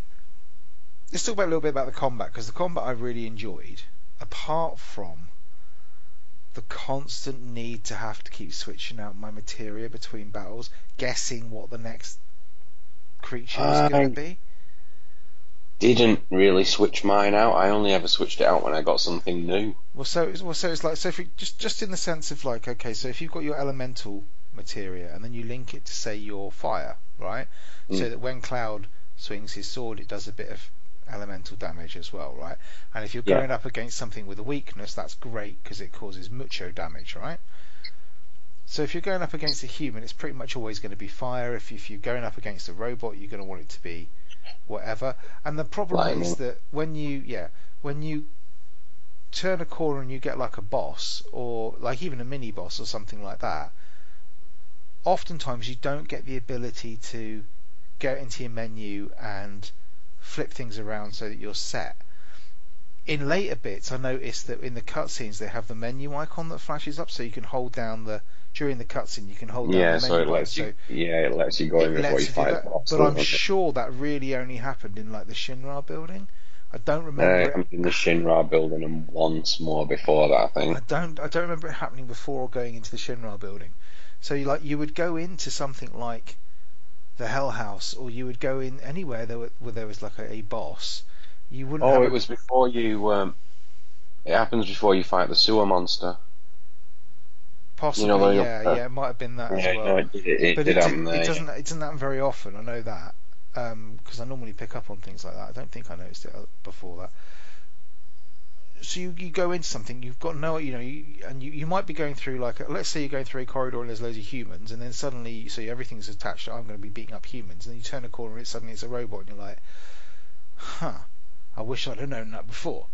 Speaker 2: Let's talk about a little bit about the combat because the combat I really enjoyed, apart from the constant need to have to keep switching out my materia between battles, guessing what the next creature was
Speaker 3: I-
Speaker 2: going to be.
Speaker 3: Didn't really switch mine out. I only ever switched it out when I got something new.
Speaker 2: Well, so it's, well, so it's like so if you, just just in the sense of like okay, so if you've got your elemental materia and then you link it to say your fire, right? So
Speaker 3: Mm.
Speaker 2: that when Cloud swings his sword, it does a bit of elemental damage as well, right? And if you're
Speaker 3: Yeah.
Speaker 2: going up against something with a weakness, that's great because it causes mucho damage, right? So if you're going up against a human, it's pretty much always going to be fire. If if you're going up against a robot, you're going to want it to be whatever. And the problem is that when you yeah when you turn a corner and you get like a boss or like even a mini boss or something like that, oftentimes you don't get the ability to go into your menu and flip things around so that you're set. In later bits, I noticed that in the cutscenes they have the menu icon that flashes up, so you can hold down the during the cutscene you can hold down
Speaker 3: Yeah,
Speaker 2: the
Speaker 3: so it lets
Speaker 2: so
Speaker 3: you. Yeah, it lets you go in before you fight the boss.
Speaker 2: But I'm sure that really only happened in like the Shinra building. I don't remember
Speaker 3: Uh, in the Shinra building and once more before that, I think.
Speaker 2: I don't I don't remember it happening before or going into the Shinra building. So you like you would go into something like the Hell House, or you would go in anywhere there were, where there was like a, a boss. You wouldn't.
Speaker 3: Oh, it
Speaker 2: a-
Speaker 3: was before you. Um, it happens before you fight the sewer monster.
Speaker 2: Possibly
Speaker 3: you know, they-
Speaker 2: yeah yeah it might have been that as well.
Speaker 3: no, it it, it
Speaker 2: but
Speaker 3: did
Speaker 2: it,
Speaker 3: happen
Speaker 2: did,
Speaker 3: there.
Speaker 2: it doesn't it doesn't happen very often. I know that because I normally pick up on things like that. I don't think I noticed it uh, before that. So you, you go into something you've got no you know you, and you, you might be going through like a, let's say you're going through a corridor and there's loads of humans and then suddenly so everything's attached I'm going to be beating up humans and then you turn a corner and it, suddenly it's a robot and you're like huh I wish I'd have known that before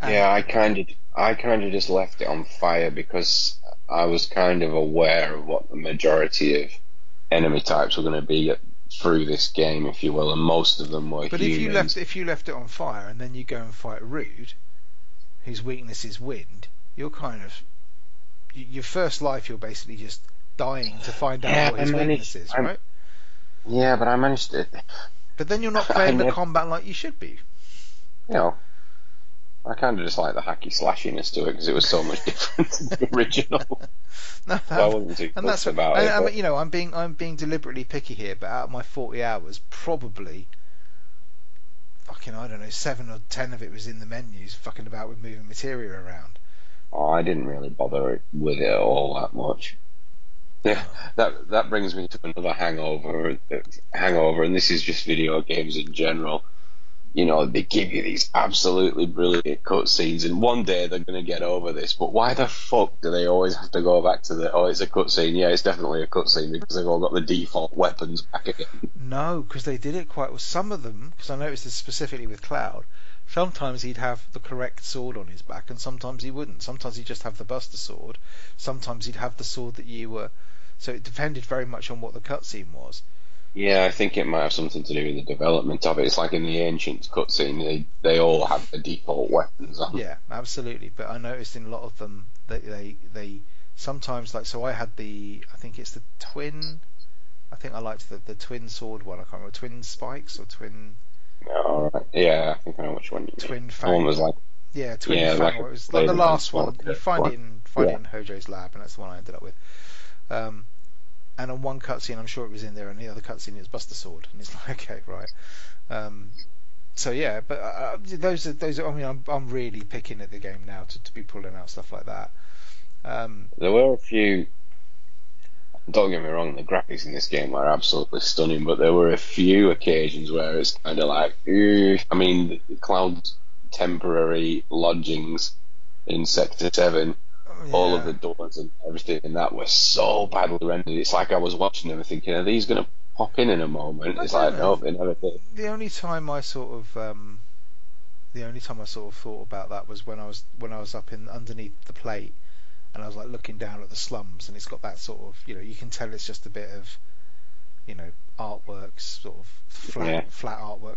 Speaker 2: And-
Speaker 3: Yeah, I kind of, I kind of just left it on fire because I was kind of aware of what the majority of enemy types were going to be through this game, if you will, and most of them were
Speaker 2: But
Speaker 3: humans.
Speaker 2: if you left if you left it on fire and then you go and fight Rude, whose weakness is wind, you're kind of y- your first life. You're basically just dying to find out
Speaker 3: Yeah,
Speaker 2: what his
Speaker 3: managed-
Speaker 2: weakness is,
Speaker 3: I'm-
Speaker 2: right?
Speaker 3: yeah, but I managed it.
Speaker 2: But then you're not [LAUGHS] playing the
Speaker 3: never-
Speaker 2: combat like you should be.
Speaker 3: you know, I kind of just like the hacky slashiness to it because it was so much [LAUGHS] different to the original. [LAUGHS]
Speaker 2: No,
Speaker 3: So I um, wasn't too
Speaker 2: and that's what,
Speaker 3: about
Speaker 2: and,
Speaker 3: it. But-
Speaker 2: you know, I'm being I'm being deliberately picky here, but out of my 40 hours, probably fucking I don't know, seven or ten of it was in the menus, fucking about with moving materia around.
Speaker 3: Oh, I didn't really bother with it all that much. Yeah, [LAUGHS] that that brings me to another hangover. Hangover, and this is just video games in general. You know, they give you these absolutely brilliant cutscenes, and one day they're going to get over this. But why the fuck do they always have to go back to the? Oh, it's a cutscene. Yeah, it's definitely a cutscene because they've all got the default weapons back again.
Speaker 2: No, because they did it quite well. Some of them, because I noticed this specifically with Cloud, sometimes he'd have the correct sword on his back, and sometimes he wouldn't. Sometimes he'd just have the Buster sword. Sometimes he'd have the sword that you were. So it depended very much on what the cutscene was.
Speaker 3: Yeah, I think it might have something to do with the development of it. It's like in the ancient cutscene, they they all have the default weapons on.
Speaker 2: Yeah, absolutely. But I noticed in a lot of them that they they sometimes like so I had the I think it's the twin. I think I liked the the twin sword one. I can't remember twin spikes or twin
Speaker 3: All right. Yeah, I think I know which one
Speaker 2: twin
Speaker 3: One was like
Speaker 2: Yeah, Twin
Speaker 3: Yeah,
Speaker 2: Fang.
Speaker 3: like
Speaker 2: it was like the last one.
Speaker 3: one,
Speaker 2: You find
Speaker 3: one.
Speaker 2: it in find
Speaker 3: Yeah.
Speaker 2: it in Hojo's lab, and that's the one I ended up with. Um, and on one cutscene, I'm sure it was in there, and the other cutscene is Buster Sword, and it's [LAUGHS] like, okay, right. Um, so yeah, but uh, those are those. Are, I mean, I'm I'm really picking at the game now to, to be pulling out stuff like that. Um,
Speaker 3: there were a few. Don't get me wrong, the graphics in this game are absolutely stunning, but there were a few occasions where it's kind of like, "Ugh." I mean, Cloud's temporary lodgings in Sector Seven all of the doors and everything, and that was so badly rendered. It's like I was watching them and thinking, are these going to pop in in a moment?
Speaker 2: I
Speaker 3: It's like,
Speaker 2: know.
Speaker 3: no, they never did.
Speaker 2: the only time I sort of um, the only time I sort of thought about that was when I was when I was up in underneath the plate and I was like looking down at the slums and it's got that sort of you know you can tell it's just a bit of you know artwork sort of flat
Speaker 3: Yeah.
Speaker 2: flat artwork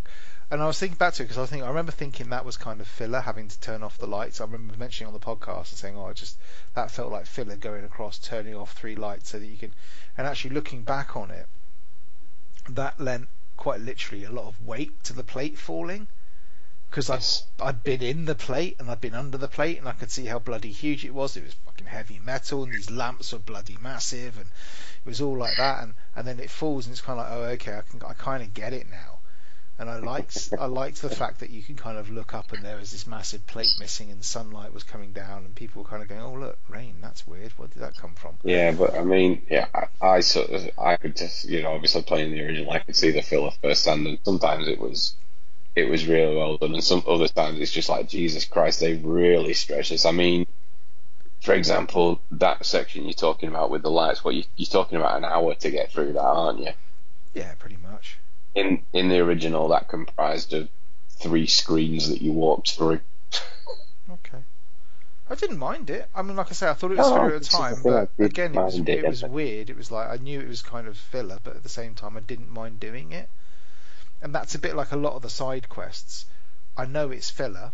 Speaker 2: and I was thinking back to it because I think I remember thinking that was kind of filler having to turn off the lights I remember mentioning on the podcast and saying oh I just that felt like filler going across turning off three lights so that you can and actually looking back on it that lent quite literally a lot of weight to the plate falling because
Speaker 3: Yes.
Speaker 2: I'd, I'd been in the plate and I'd been under the plate and I could see how bloody huge it was. It was fucking heavy metal and these lamps were bloody massive and it was all like that and, and then it falls and it's kind of like oh okay I can I kind of get it now. And I liked I liked the fact that you can kind of look up and there was this massive plate missing and sunlight was coming down and people were kind of going oh look rain that's weird where did that come from?
Speaker 3: Yeah, but I mean, yeah, I, I sort of, I could just, you know, obviously playing the original, I could see the filler firsthand, and sometimes it was, it was really well done, and some other times it's just like, Jesus Christ, they really stretch this. I mean, for example, that section you're talking about with the lights, what you, you're talking about an hour to get through that, aren't you?
Speaker 2: Yeah, pretty much.
Speaker 3: In in the original, that comprised of three screens that you walked through.
Speaker 2: Okay. I didn't mind it. I mean, like I say, I thought it was filler at the time, but again, it was
Speaker 3: it,
Speaker 2: it was weird. It was like I knew it was kind of filler, but at the same time, I didn't mind doing it. And that's a bit like a lot of the side quests. I know it's filler.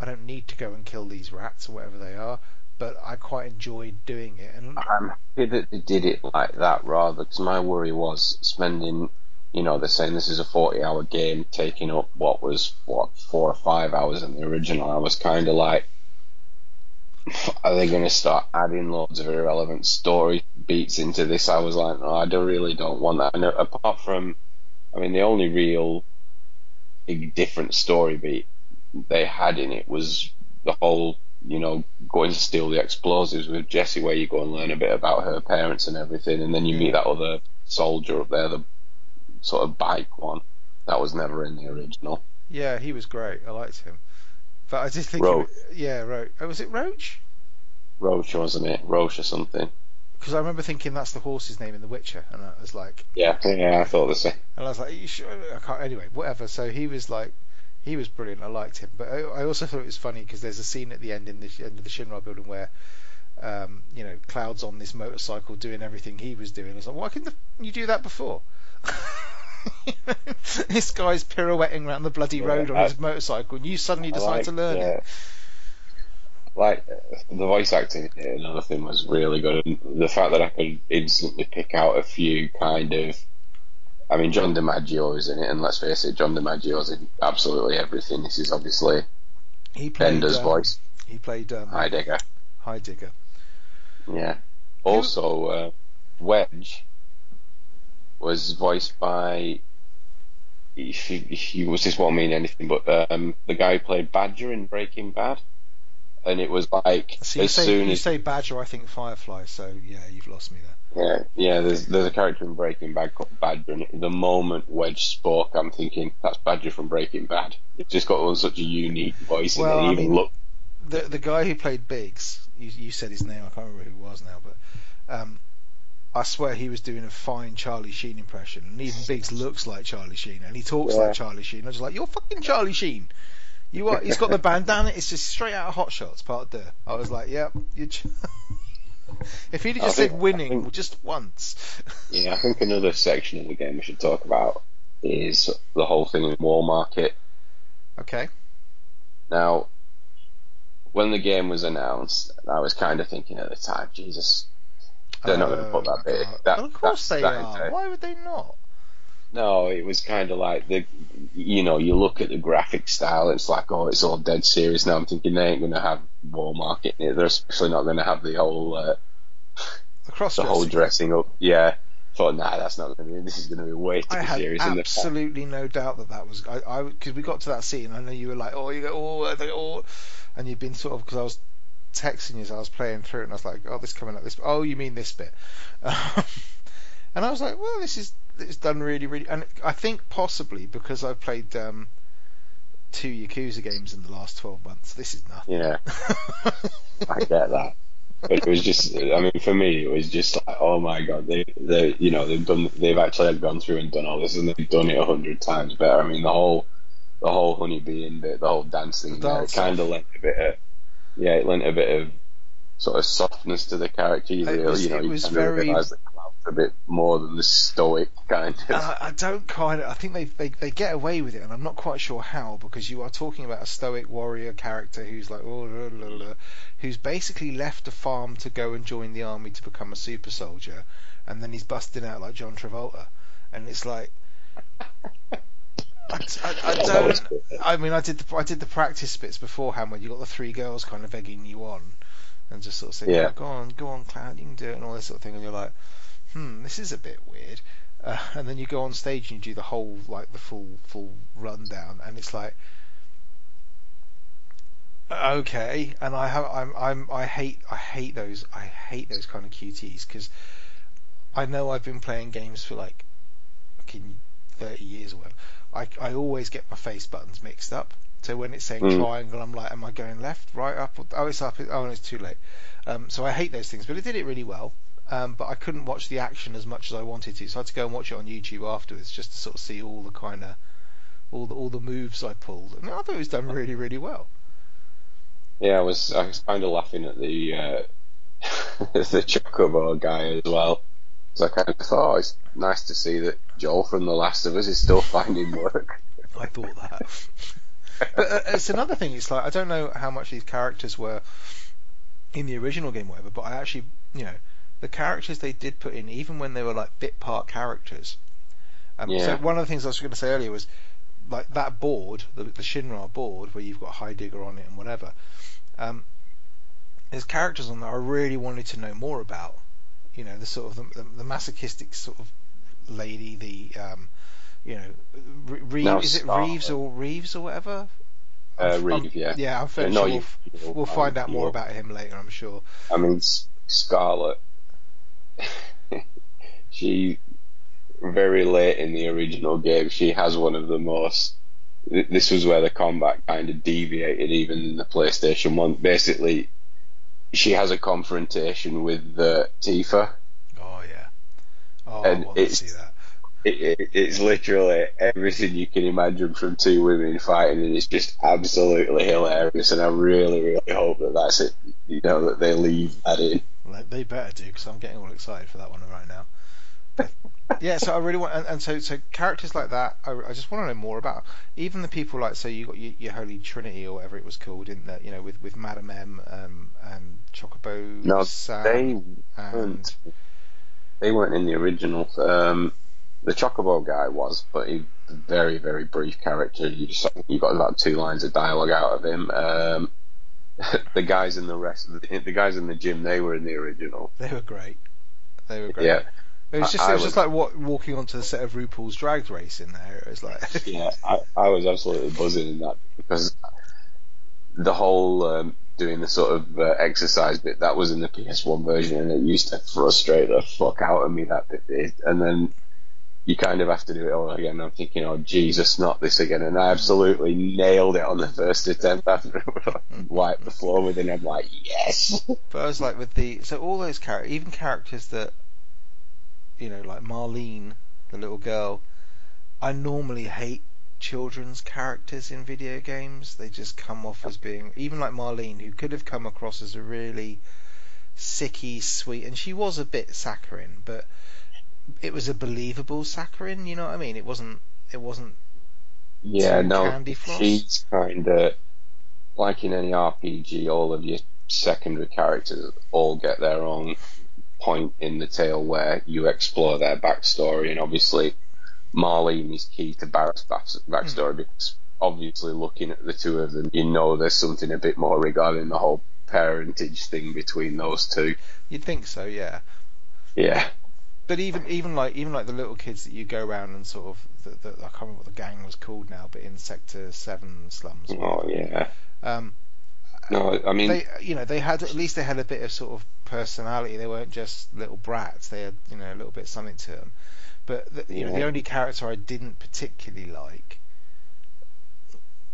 Speaker 2: I don't need to go and kill these rats or whatever they are, but I quite enjoyed doing it. And
Speaker 3: I'm happy that they did it like that rather, because my worry was spending, you know, they're saying this is a 40 hour game taking up what was, what, four or five hours in the original. I was kind of like, are they going to start adding loads of irrelevant story beats into this? I was like, no, I don't really don't want that. And apart from, I mean, the only real big different story beat they had in it was the whole, you know, going to steal the explosives with Jessie, where you go and learn a bit about her parents and everything, and then you meet that other soldier up there, the sort of bike one. That was never in the original.
Speaker 2: yeah, he was great. I liked him. But I just think,
Speaker 3: Roach.
Speaker 2: yeah, Roach. Oh, was it Roach?
Speaker 3: Roach wasn't it? Roach or something.
Speaker 2: Because I remember thinking that's the horse's name in The Witcher, and I was like,
Speaker 3: Yeah, yeah, I thought the same.
Speaker 2: And I was like, Are you sure? I can't. Anyway, whatever. So he was like, he was brilliant. I liked him. But I, I also thought it was funny because there's a scene at the end in the end of the Shinra building where, um, you know, Cloud's on this motorcycle doing everything he was doing. I was like, why couldn't the, you do that before? [LAUGHS] [LAUGHS] this guy's pirouetting around the bloody
Speaker 3: Yeah,
Speaker 2: road on
Speaker 3: I-
Speaker 2: his motorcycle, and you suddenly decide to learn
Speaker 3: uh,
Speaker 2: it.
Speaker 3: Like the voice acting, another thing was really good. And the fact that I could instantly pick out a few kind of. I mean, John DiMaggio is in it, and let's face it, John DiMaggio's in absolutely everything. This is obviously
Speaker 2: He played
Speaker 3: Bender's
Speaker 2: um,
Speaker 3: voice,
Speaker 2: He played um,
Speaker 3: Heidegger.
Speaker 2: Heidegger.
Speaker 3: Yeah. Also, uh, Wedge was voiced by. He, he was this won't mean anything, but um, the guy who played Badger in Breaking Bad, and it was like
Speaker 2: So you
Speaker 3: as
Speaker 2: say
Speaker 3: soon
Speaker 2: you
Speaker 3: as
Speaker 2: say Badger, I think Firefly. So yeah, you've lost me there.
Speaker 3: yeah yeah there's there's a character in Breaking Bad called Badger, and the moment Wedge spoke, I'm thinking that's Badger from Breaking Bad. It's just got such a unique voice,
Speaker 2: Well,
Speaker 3: and
Speaker 2: I
Speaker 3: even
Speaker 2: mean-
Speaker 3: look
Speaker 2: the the guy who played Biggs, you, you said his name. I can't remember who it was now, but um, I swear he was doing a fine Charlie Sheen impression, and even Biggs looks like Charlie Sheen, and he talks
Speaker 3: Yeah.
Speaker 2: like Charlie Sheen. I was like, "You're fucking Charlie Sheen." You are. He's got the bandana. It's just straight out of Hot Shots, part deux. I was like, "Yep." You ch- [LAUGHS] if he'd have just
Speaker 3: think-
Speaker 2: said winning
Speaker 3: think-
Speaker 2: just once, [LAUGHS]
Speaker 3: Yeah, I think another section of the game we should talk about is the whole thing in Wall Market.
Speaker 2: okay.
Speaker 3: Now, when the game was announced, I was kind of thinking at the time, Jesus, they're not going to put that
Speaker 2: Oh,
Speaker 3: bit. That,
Speaker 2: Well, of course they are. Why would they not?
Speaker 3: No, it was kind of like the, you know, you look at the graphic style, it's like, oh, it's all dead serious. Now I'm thinking they ain't going to have Wall Market in it. They're especially not going to have the whole, uh,
Speaker 2: The cross
Speaker 3: the whole dressing up. Yeah, thought, nah, that's not going to be. This is going to be way too
Speaker 2: I had
Speaker 3: serious. And the
Speaker 2: absolutely no doubt that that was I because we got to that scene. I know you were like, oh, you go, oh, I oh, and you've been sort of because I was texting you as I was playing through it, and I was like, oh, this coming up this. Oh, you mean this bit? [LAUGHS] and I was like, well, this is it's done really, really, and I think possibly because I've played um, two Yakuza games in the last twelve months, this is nothing.
Speaker 3: Yeah, [LAUGHS] I get that. But it was just, I mean, for me, it was just like, oh my god, they, they, you know, they've done, they've actually gone through and done all this, and they've done it a hundred times better. I mean, the whole, the whole honeybee and bit, the whole dancing,
Speaker 2: The
Speaker 3: there, it
Speaker 2: dance
Speaker 3: kind of lent a bit of, yeah, it lent a bit of sort of softness to the character. You,
Speaker 2: It was-
Speaker 3: you know,
Speaker 2: it
Speaker 3: you
Speaker 2: was very-
Speaker 3: of realise that Cloud's a bit more than the stoic kind of.
Speaker 2: I, I don't kind of. I think they, they they get away with it, and I'm not quite sure how because you are talking about a stoic warrior character who's like, oh, who's basically left a farm to go and join the army to become a super soldier, and then he's busting out like John Travolta, and it's like. I, I, I don't. I mean, I did the I did the practice bits beforehand when you got the three girls kind of egging you on, and just sort of saying,
Speaker 3: Yeah.
Speaker 2: "Oh, "Go on, go on, Cloud, you can do it," and all this sort of thing, and you're like, "Hmm, this is a bit weird." Uh, and then you go on stage and you do the whole like the full full rundown, and it's like, okay. And I have I'm I'm I hate I hate those I hate those kind of QTs because I know I've been playing games for like fucking thirty years or whatever. I I always get my face buttons mixed up. So when it's saying
Speaker 3: Mm.
Speaker 2: triangle, I'm like, am I going left, right, up? Or, oh, it's up. Oh, it's too late. Um, so I hate those things, but it did it really well. Um, but I couldn't watch the action as much as I wanted to, so I had to go and watch it on YouTube afterwards just to sort of see all the kind of all the all the moves I pulled, and I thought it was done really really well.
Speaker 3: Yeah, I was I was kind of laughing at the uh, [LAUGHS] the Chocobo guy as well. So I kind of thought oh, it's nice to see that Joel from The Last of Us is still [LAUGHS] finding work.
Speaker 2: I thought that. but uh, it's another thing. It's like I don't know how much these characters were in the original game, whatever. But I actually, you know, the characters they did put in, even when they were like bit part characters. Um,
Speaker 3: Yeah.
Speaker 2: So one of the things I was going to say earlier was like that board, the, the Shinra board, where you've got Heidegger on it and whatever. Um, there's characters on that I really wanted to know more about. You know, the sort of the, the, the masochistic sort of lady, the um, you know, Re- Reeve,
Speaker 3: Now
Speaker 2: is it Reeves or Reeves or whatever?
Speaker 3: Uh,
Speaker 2: I'm- I'm-
Speaker 3: yeah.
Speaker 2: Yeah, I'm fairly
Speaker 3: no,
Speaker 2: sure we'll, we'll find out more about him later. I'm sure.
Speaker 3: I mean, Scarlet, [LAUGHS] she very late in the original game, she has one of the most. This was where the combat kind of deviated, even in the PlayStation One. Basically, she has a confrontation with uh, Tifa.
Speaker 2: Oh yeah. Oh,
Speaker 3: And
Speaker 2: I want to
Speaker 3: it's-
Speaker 2: see that.
Speaker 3: It, it, it's literally everything you can imagine from two women fighting, and it's just absolutely hilarious. And I really, really hope that that's it. You know that they leave that in.
Speaker 2: They better do because I'm getting all excited for that one right now. [LAUGHS] Yeah, so I really want, and, and so so characters like that, I, I just want to know more about. Even the people like, so you got your, your Holy Trinity or whatever it was called, in that you know with with Madame M um, and Chocobo
Speaker 3: No,
Speaker 2: Sam
Speaker 3: they weren't. They weren't in the original. Um, the Chocobo guy was, but he a very, very brief character. You just you got about two lines of dialogue out of him. Um, [LAUGHS] the guys in the rest, the guys in the gym, they were in the original.
Speaker 2: they were great. They were great.
Speaker 3: Yeah,
Speaker 2: It was just
Speaker 3: I
Speaker 2: it was just like what walking onto the set of RuPaul's Drag Race in there. It was like [LAUGHS]
Speaker 3: yeah. I, I was absolutely buzzing in that because the whole um, doing the sort of uh, exercise bit that was in the PS1 version, and it used to frustrate the fuck out of me that bit did. And then you kind of have to do it all again. I'm thinking, oh Jesus, not this again. And I absolutely nailed it on the first attempt after [LAUGHS] wipe the floor with it. I'm like, yes.
Speaker 2: But I was like with the so all those characters, even characters that you know, like Marlene, the little girl. I normally hate children's characters in video games. They just come off as being even like Marlene, who could have come across as a really sicky, sweet, and she was a bit saccharine, but it was a believable saccharine. You know what I mean? It wasn't. It wasn't.
Speaker 3: Yeah, no,
Speaker 2: candy floss?
Speaker 3: she's kind of like in any RPG. All of your secondary characters all get their own point in the tale where you explore their backstory, and obviously Marlene is key to Barrett's back- backstory because obviously looking at the two of them, you know there's something a bit more regarding the whole parentage thing between those two.
Speaker 2: You'd think so, yeah.
Speaker 3: Yeah,
Speaker 2: But even even like even like the little kids that you go around and sort of the, the, I can't remember what the gang was called now, but in Sector Seven slums.
Speaker 3: oh yeah.
Speaker 2: Um,
Speaker 3: No, I mean,
Speaker 2: they you know they had at least they had a bit of sort of personality. They weren't just little brats. They had you know a little bit of something to them. But the, you know the only character I didn't particularly like.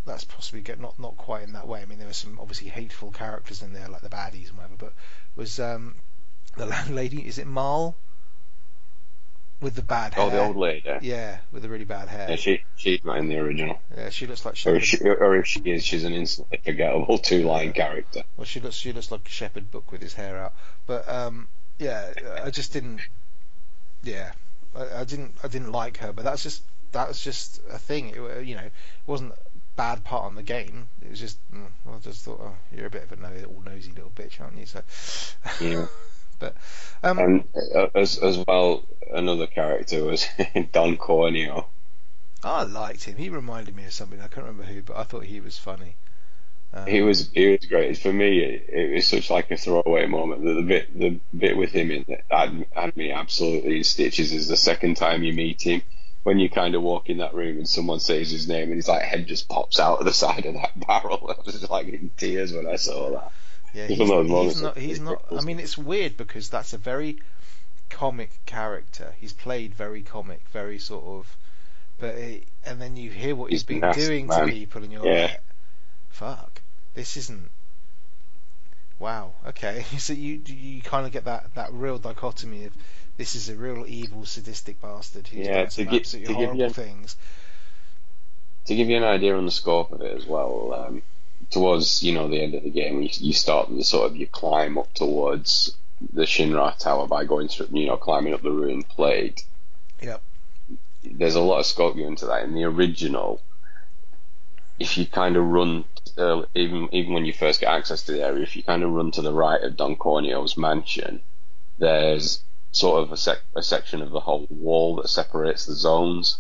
Speaker 2: That's possibly get not not quite in that way. I mean, there were some obviously hateful characters in there, like the baddies and whatever. But was um, the [LAUGHS] landlady? Is it Marle? With the bad hair.
Speaker 3: oh, the old lady.
Speaker 2: Yeah, with the really bad hair.
Speaker 3: Yeah, she she's not in the original.
Speaker 2: Yeah, she looks like
Speaker 3: Or
Speaker 2: Shepherd.
Speaker 3: if, she, or if she is, she's an instantly forgettable two-line character.
Speaker 2: Well, she looks she looks like Shepherd Book with his hair out. But um, yeah, I just didn't. Yeah, I, I didn't I didn't like her. But that's just that was just a thing. It, you know, it wasn't a bad part on the game. It was just mm, I just thought, oh, you're a bit of a no, all nosy little bitch, aren't you? So.
Speaker 3: Yeah. [LAUGHS]
Speaker 2: but um,
Speaker 3: And uh, as as well, another character was [LAUGHS] Don Corneo.
Speaker 2: I liked him. He reminded me of something. I can't remember who, but I thought he was funny. Um,
Speaker 3: He was he was great. For me, it, it was such like a throwaway moment. The, the bit the bit with him in it had, had me absolutely in stitches. Is the second time you meet him. When you kind of walk in that room and someone says his name and his like head just pops out of the side of that [LAUGHS] barrel, I was just like in tears when I saw that.
Speaker 2: Yeah, he's,
Speaker 3: though
Speaker 2: he's not. He's not. I mean, it's weird because that's a very comic character. He's played very comic, very sort of. But he, and then you hear what he's
Speaker 3: He's
Speaker 2: been
Speaker 3: nasty,
Speaker 2: doing to people, and you're
Speaker 3: Yeah.
Speaker 2: like, "Fuck, this isn't." Wow. Okay. [LAUGHS] So you you kind of get that that real dichotomy of this is a real evil, sadistic bastard who's
Speaker 3: Yeah,
Speaker 2: done
Speaker 3: to
Speaker 2: some absolutely horrible
Speaker 3: you-
Speaker 2: things.
Speaker 3: To give you an idea on the scope of it as well, um, towards you know the end of the game, you, you start the sort of you climb up towards the Shinra Tower by going through, you know, climbing up the ruined plate.
Speaker 2: Yep.
Speaker 3: There's a lot of scope going into that. In the original, if you kind of run, uh, even even when you first get access to the area, if you kind of run to the right of Don Corneo's mansion, there's sort of a, sec- a section of the whole wall that separates the zones.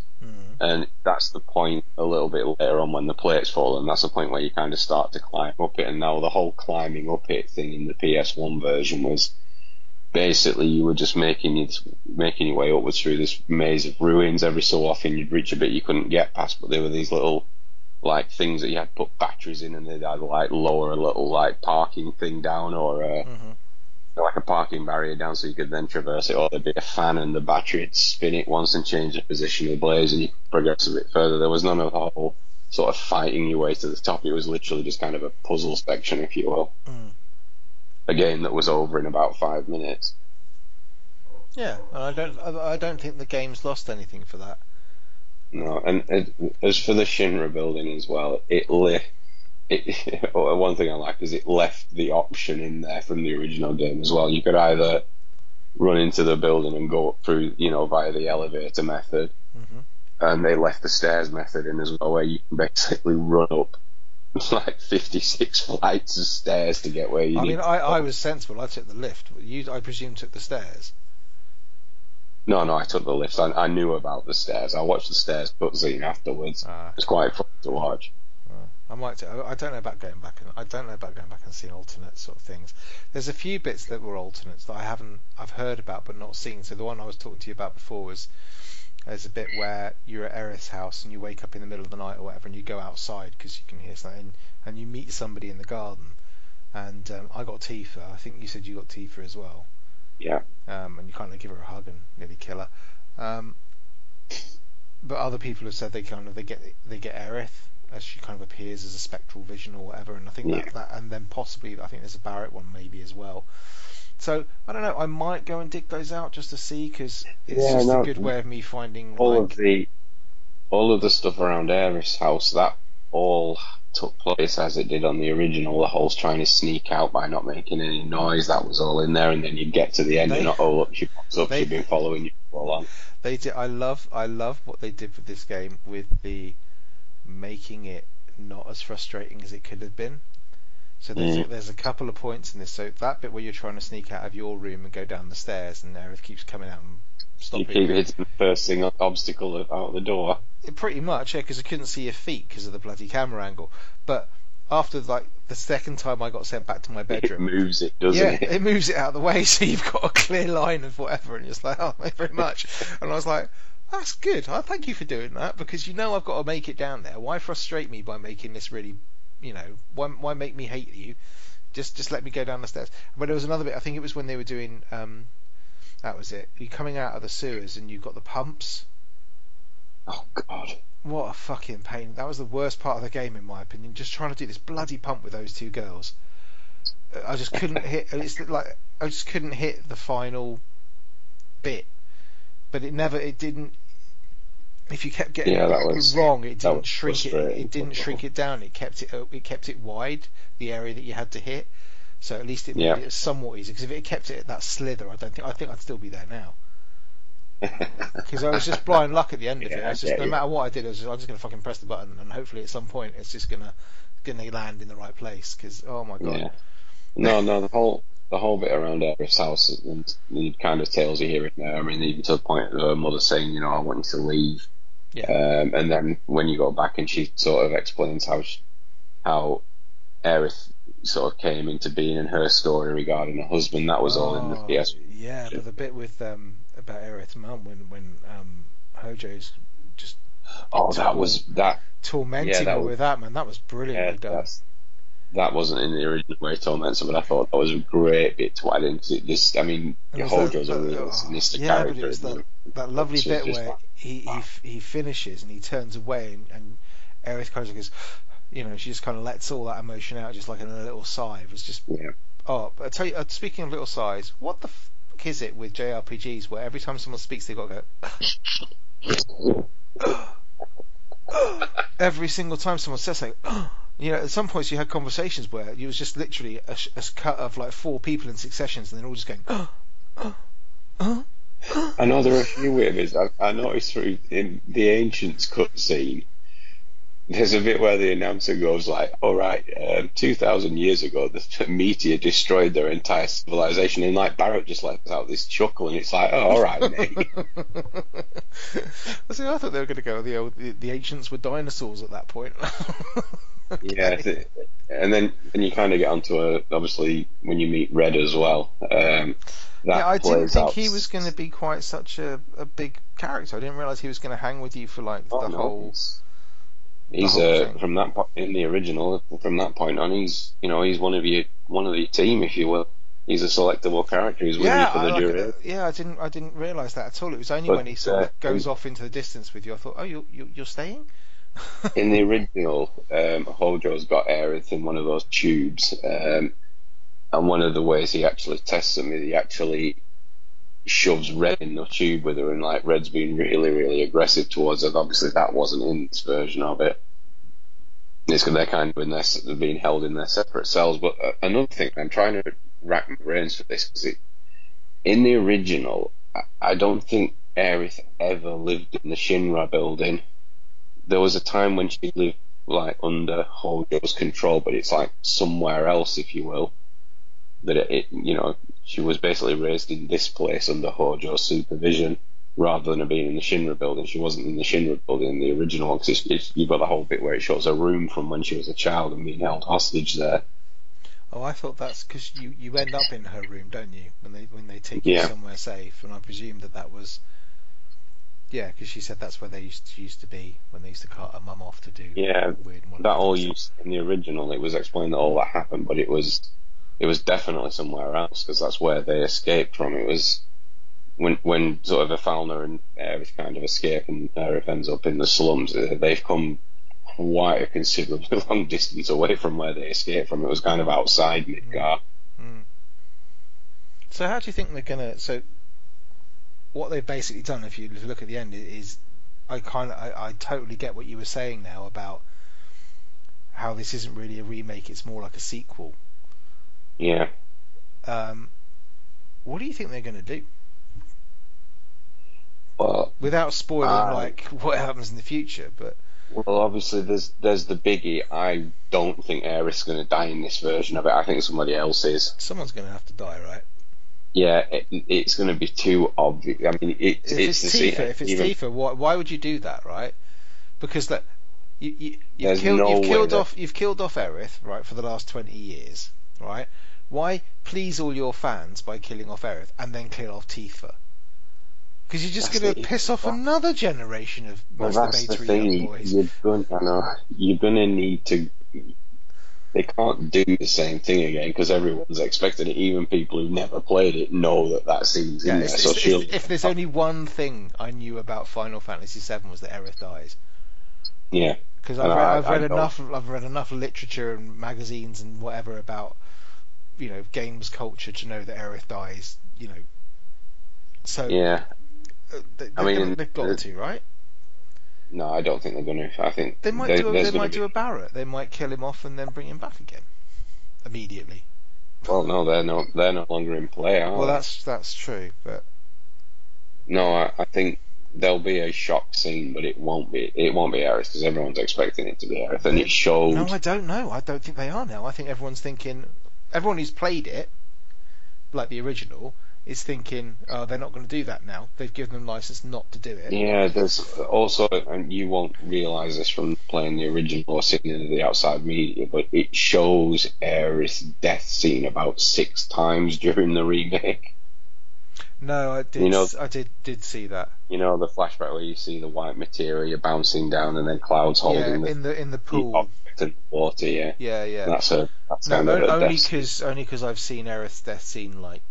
Speaker 3: And that's the point a little bit later on when the plates fall, and that's the point where you kind of start to climb up it. And now the whole climbing up it thing in the PS1 version was basically you were just making you making your way upwards through this maze of ruins. Every so often you'd reach a bit you couldn't get past, but there were these little like things that you had to put batteries in, and they'd either like lower a little like parking thing down or uh,
Speaker 2: Mhm.
Speaker 3: Like a parking barrier down so you could then traverse it, or there'd be a fan and the battery would spin it once and change the position of the blaze, and you progress a bit further. There was none of the whole sort of fighting your way to the top. It was literally just kind of a puzzle section, if you will.
Speaker 2: Mm.
Speaker 3: A game that was over in about five minutes.
Speaker 2: Yeah, and I don't I I don't think the game's lost anything for that.
Speaker 3: No, and as for the Shinra building as well, it li- [LAUGHS] it, one thing I like is it left the option in there from the original game as well. You could either run into the building and go up through, you know, via the elevator method,
Speaker 2: Mhm.
Speaker 3: and they left the stairs method in as well, where you can basically run up [LAUGHS] like 56 flights of stairs to get where you
Speaker 2: I
Speaker 3: need.
Speaker 2: mean, I. I was sensible. I took the lift. You, I presume, took the stairs.
Speaker 3: No, no, I took the lift. I, I knew about the stairs. I watched the stairs cutscene afterwards.
Speaker 2: Ah.
Speaker 3: It's quite fun to watch.
Speaker 2: I might. Do, I don't know about going back and I don't know about going back and seeing alternate sort of things. There's a few bits that were alternates that I haven't. I've heard about but not seen. So the one I was talking to you about before was there's a bit where you're at Aerith's house and you wake up in the middle of the night or whatever and you go outside because you can hear something and you meet somebody in the garden. And um, I got Tifa. I think you said you got Tifa as well.
Speaker 3: Yeah.
Speaker 2: um, and you kind of give her a hug and nearly kill her. Um, but other people have said they kind of they get they get Aerith as she kind of appears as a spectral vision or whatever, and I think
Speaker 3: Yeah.
Speaker 2: that, that and then possibly I think there's a Barrett one maybe as well. So I don't know. I might go and dig those out just to see because it's
Speaker 3: Yeah,
Speaker 2: just
Speaker 3: no,
Speaker 2: a good way of me finding
Speaker 3: all
Speaker 2: like
Speaker 3: of the all of the stuff around Aerith's house that all took place as it did on the original. The whole trying to sneak out by not making any noise. That was all in there, and then you get to the end
Speaker 2: They-
Speaker 3: and oh look, she pops up.
Speaker 2: they-
Speaker 3: She's been following you all along.
Speaker 2: They did. I love. I love what they did with this game with the making it not as frustrating as it could have been. So there's a,
Speaker 3: Mm.
Speaker 2: there's a couple of points in this. So that bit where you're trying to sneak out of your room and go down the stairs, and Aerith keeps coming out and stopping.
Speaker 3: You keep hitting the first thing obstacle out the door.
Speaker 2: Pretty much, yeah, because I couldn't see your feet because of the bloody camera angle. But after like the second time I got sent back to my bedroom, It
Speaker 3: moves it, doesn't
Speaker 2: yeah,
Speaker 3: it?
Speaker 2: it moves it out of the way, [LAUGHS] so you've got a clear line of whatever, and it's like, oh, thank you very much. And I was like, that's good. I thank you for doing that because you know I've got to make it down there. Why frustrate me by making this really, you know, why, why make me hate you? Just just let me go down the stairs. But there was another bit. I think it was when they were doing. Um, that was it. You're coming out of the sewers and you've got the pumps.
Speaker 3: Oh God.
Speaker 2: What a fucking pain. That was the worst part of the game, in my opinion. Just trying to do this bloody pump with those two girls. I just couldn't hit. It's like I just couldn't hit the final bit. But it never. It didn't. If you kept getting
Speaker 3: Yeah, that
Speaker 2: it
Speaker 3: was-
Speaker 2: wrong, it didn't shrink it. It didn't shrink it down. It kept it. It kept it wide. The area that you had to hit. So at least it made
Speaker 3: Yeah.
Speaker 2: it somewhat easy. Because if it kept it at that slither, I don't think. I think I'd still be there now. [LAUGHS] Because I was just blind luck at the end of it. I was just, no matter what I did, I was just, I'm just going to fucking press the button, and hopefully at some point it's just gonna gonna land in the right place. Because oh my god,
Speaker 3: Yeah. No, no, the whole the whole bit around Aerith's house and the kind of tales you hear in there. I mean, even to the point of her mother saying, you know, I want you to leave.
Speaker 2: Yeah.
Speaker 3: Um, and then when you go back and she sort of explains how she, how Aerith sort of came into being in her story regarding her husband, that was all in the
Speaker 2: Oh,
Speaker 3: PS.
Speaker 2: Yeah, but the bit with um about Aerith's mum when when um Hojo's just
Speaker 3: Oh, that was that.
Speaker 2: tormenting
Speaker 3: Yeah, that
Speaker 2: her
Speaker 3: was-
Speaker 2: with that man. That was brilliantly
Speaker 3: Yeah,
Speaker 2: done.
Speaker 3: that's, that wasn't in the original way Tormentor, but I thought that was a great bit to add into this. I mean,
Speaker 2: And it was
Speaker 3: Hojo's a real
Speaker 2: oh,
Speaker 3: sinister
Speaker 2: yeah,
Speaker 3: character.
Speaker 2: but it was that, that lovely bit where
Speaker 3: like,
Speaker 2: he, he he finishes and he turns away and, and Aerith kind of goes, you know, she just kind of lets all that emotion out just like in a little sigh. It was just
Speaker 3: Yeah.
Speaker 2: oh, but I tell you, uh, speaking of little sighs, what the fuck is it with JRPGs where every time someone speaks they've got to go every single time someone says something, You know, at some points you had conversations where it was just literally a, a cut of like four people in successions, and then all just going, oh, oh, oh.
Speaker 3: I know there are a few weird bits. I, I noticed through in the Ancients cutscene, there's a bit where the announcer goes like, "All right, um, two thousand years ago, the [LAUGHS] meteor destroyed their entire civilization," and like Barrett just lets out this chuckle, and it's like, "Oh, all right, mate." [LAUGHS]
Speaker 2: I see. I thought they were going to go the old the, the ancients were dinosaurs at that point. [LAUGHS]
Speaker 3: Yeah, and then and you kind of get onto a obviously when you meet Red as well. Um, that
Speaker 2: yeah, I didn't think
Speaker 3: out-
Speaker 2: he was going to be quite such a, a big character. I didn't realize he was going to hang with you for like
Speaker 3: Oh,
Speaker 2: the
Speaker 3: no,
Speaker 2: whole.
Speaker 3: he's-
Speaker 2: whole
Speaker 3: uh, from that po- in the original. From that point on, he's you know he's one of your one of your team, if you will. He's a selectable character. He's with
Speaker 2: Yeah,
Speaker 3: you for the
Speaker 2: like,
Speaker 3: duration.
Speaker 2: yeah, I didn't I didn't realize that at all. It was only
Speaker 3: But,
Speaker 2: when he sort
Speaker 3: uh,
Speaker 2: of goes off into the distance with you. I thought, oh, you you you're staying.
Speaker 3: In the original, um, Hojo's got Aerith in one of those tubes, um, and one of the ways he actually tests them is he actually shoves Red in the tube with her, and like Red's being really, really aggressive towards her. Obviously, that wasn't in this version of it. It's 'cause they're kind of in their, they're being held in their separate cells. But uh, another thing, I'm trying to rack my brains for this because in the original, I, I don't think Aerith ever lived in the Shinra building there was a time when she lived like under Hojo's control, but it's like somewhere else, if you will. That it, it you know, she was basically raised in this place under Hojo's supervision, rather than her being in the Shinra building. She wasn't in the Shinra building in the original one, because you've got the whole bit where it shows a room from when she was a child and being held hostage there.
Speaker 2: Oh, I thought that's because you, you end up in her room, don't you? When they when they take you somewhere safe, and I presume that that was. Yeah, because she said that's where they used to, used to be when they used to cart her mum off to do
Speaker 3: Yeah,
Speaker 2: weird.
Speaker 3: that all used in the original. It was explained that all that happened, but it was it was definitely somewhere else because that's where they escaped from. It was when when sort of a Ifalna and Aerith kind of escape and Aerith ends up in the slums. uh, They've come quite a considerably [LAUGHS] long distance away from where they escaped from. It was kind of outside Midgar.
Speaker 2: So how do you think they're gonna? So what they've basically done, if you look at the end, is I kind of I, I totally get what you were saying now about how this isn't really a remake; it's more like a sequel.
Speaker 3: Yeah.
Speaker 2: Um, what do you think they're going to do
Speaker 3: Well,
Speaker 2: without spoiling
Speaker 3: Uh,
Speaker 2: like what happens in the future? But
Speaker 3: well, obviously there's there's the biggie. I don't think Aerith's going to die in this version of it. I think somebody else is.
Speaker 2: someone's going to have to die, right?
Speaker 3: Yeah, it, it's going to be too obvious. I mean, it,
Speaker 2: If
Speaker 3: it's,
Speaker 2: it's, Tifa, if it's
Speaker 3: even-
Speaker 2: Tifa, why, why would you do that, right? Because that you, you you've killed
Speaker 3: no
Speaker 2: you've killed off you've killed off Aerith, right, for the last twenty years, right? Why please all your fans by killing off Aerith and then kill off Tifa? Because you're just going to piss off
Speaker 3: that-
Speaker 2: another generation of
Speaker 3: Well,
Speaker 2: masturbatory young boys.
Speaker 3: You're going, I know, you're going to need to. They can't do the same thing again because everyone's expecting it. Even people who've never played it know that that scene's
Speaker 2: Yeah,
Speaker 3: in there.
Speaker 2: it's-
Speaker 3: So
Speaker 2: it's- if, there's only one thing I knew about Final Fantasy VII was that Aerith dies.
Speaker 3: yeah,
Speaker 2: because I've
Speaker 3: I-
Speaker 2: I've read
Speaker 3: don't-
Speaker 2: enough I've read enough literature and magazines and whatever about you know games culture to know that Aerith dies you know so
Speaker 3: yeah.
Speaker 2: uh, they,
Speaker 3: I mean,
Speaker 2: they've got
Speaker 3: the-
Speaker 2: to right
Speaker 3: No, I don't think they're going to. I think
Speaker 2: they might
Speaker 3: there-
Speaker 2: do a, they might
Speaker 3: be-
Speaker 2: do a Barrett they might kill him off and then bring him back again immediately
Speaker 3: Well, no, they're no, they're no longer in play. Are
Speaker 2: well
Speaker 3: they?
Speaker 2: that's that's true but
Speaker 3: No, I, I think there'll be a shock scene, but it won't be. It won't be Aerith because everyone's expecting it to be Aerith, and it showed.
Speaker 2: no I don't know I don't think they are now I think everyone's thinking everyone who's played it like the original is thinking oh they're not going to do that now they've given them license not to do it
Speaker 3: Yeah, there's also, and you won't realise this from playing the original or seeing it in the outside media, but it shows Aerith's death scene about six times [LAUGHS] during the remake.
Speaker 2: No, I did.
Speaker 3: You know-
Speaker 2: I did did see that.
Speaker 3: You know, the flashback where you see the white materia bouncing down and then Cloud's holding the,
Speaker 2: in the in the
Speaker 3: the
Speaker 2: pool.
Speaker 3: the water, yeah.
Speaker 2: Yeah, yeah.
Speaker 3: That's a, that's
Speaker 2: No,
Speaker 3: kind of
Speaker 2: o-
Speaker 3: a
Speaker 2: only because only because I've seen Aerith's death scene like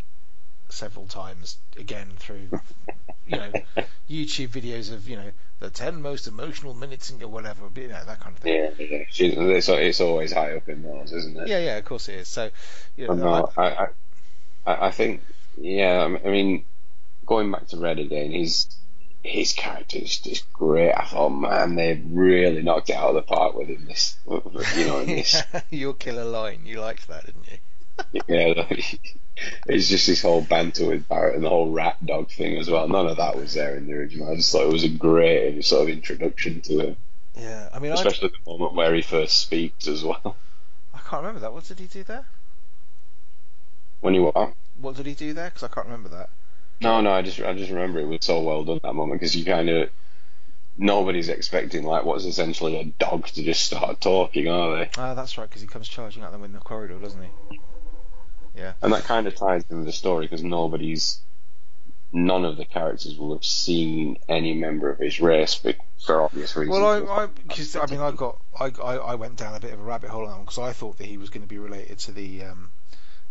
Speaker 2: several times again through you know [LAUGHS] YouTube videos of you know the ten most emotional minutes in or whatever, you know that kind of thing.
Speaker 3: Yeah, yeah. She's, it's, it's always high up in those, isn't it?
Speaker 2: Yeah, yeah, of course it is. So, you know,
Speaker 3: no,
Speaker 2: I-
Speaker 3: I, I, think, yeah, I mean, going back to Red again, he's his character is just great. I thought, man, they really knocked it out of the park with him. This, [LAUGHS] you know, in this. [LAUGHS]
Speaker 2: Your killer line, you liked that, didn't you?
Speaker 3: Yeah, [LAUGHS] it's just this whole banter with Barrett and the whole rat dog thing as well. None of that was there in the original. I just thought it was a great sort of introduction to him.
Speaker 2: Yeah, I mean,
Speaker 3: especially I'd... the moment where he first speaks as well. [LAUGHS]
Speaker 2: I can't remember that. What did he do there?
Speaker 3: When he what?
Speaker 2: What did he do there? Because I can't remember that.
Speaker 3: No, no, I just I just remember it was so well done that moment because you kind of nobody's expecting like what's essentially a dog to just start talking, are they?
Speaker 2: Ah, that's right, because he comes charging at them in the corridor, doesn't he? Yeah.
Speaker 3: And that kind of ties into the story because nobody's, none of the characters will have seen any member of his race for obvious reasons.
Speaker 2: Well, I, I, I, mean, I got, I, I, I went down a bit of a rabbit hole on that because I thought that he was going to be related to the, um,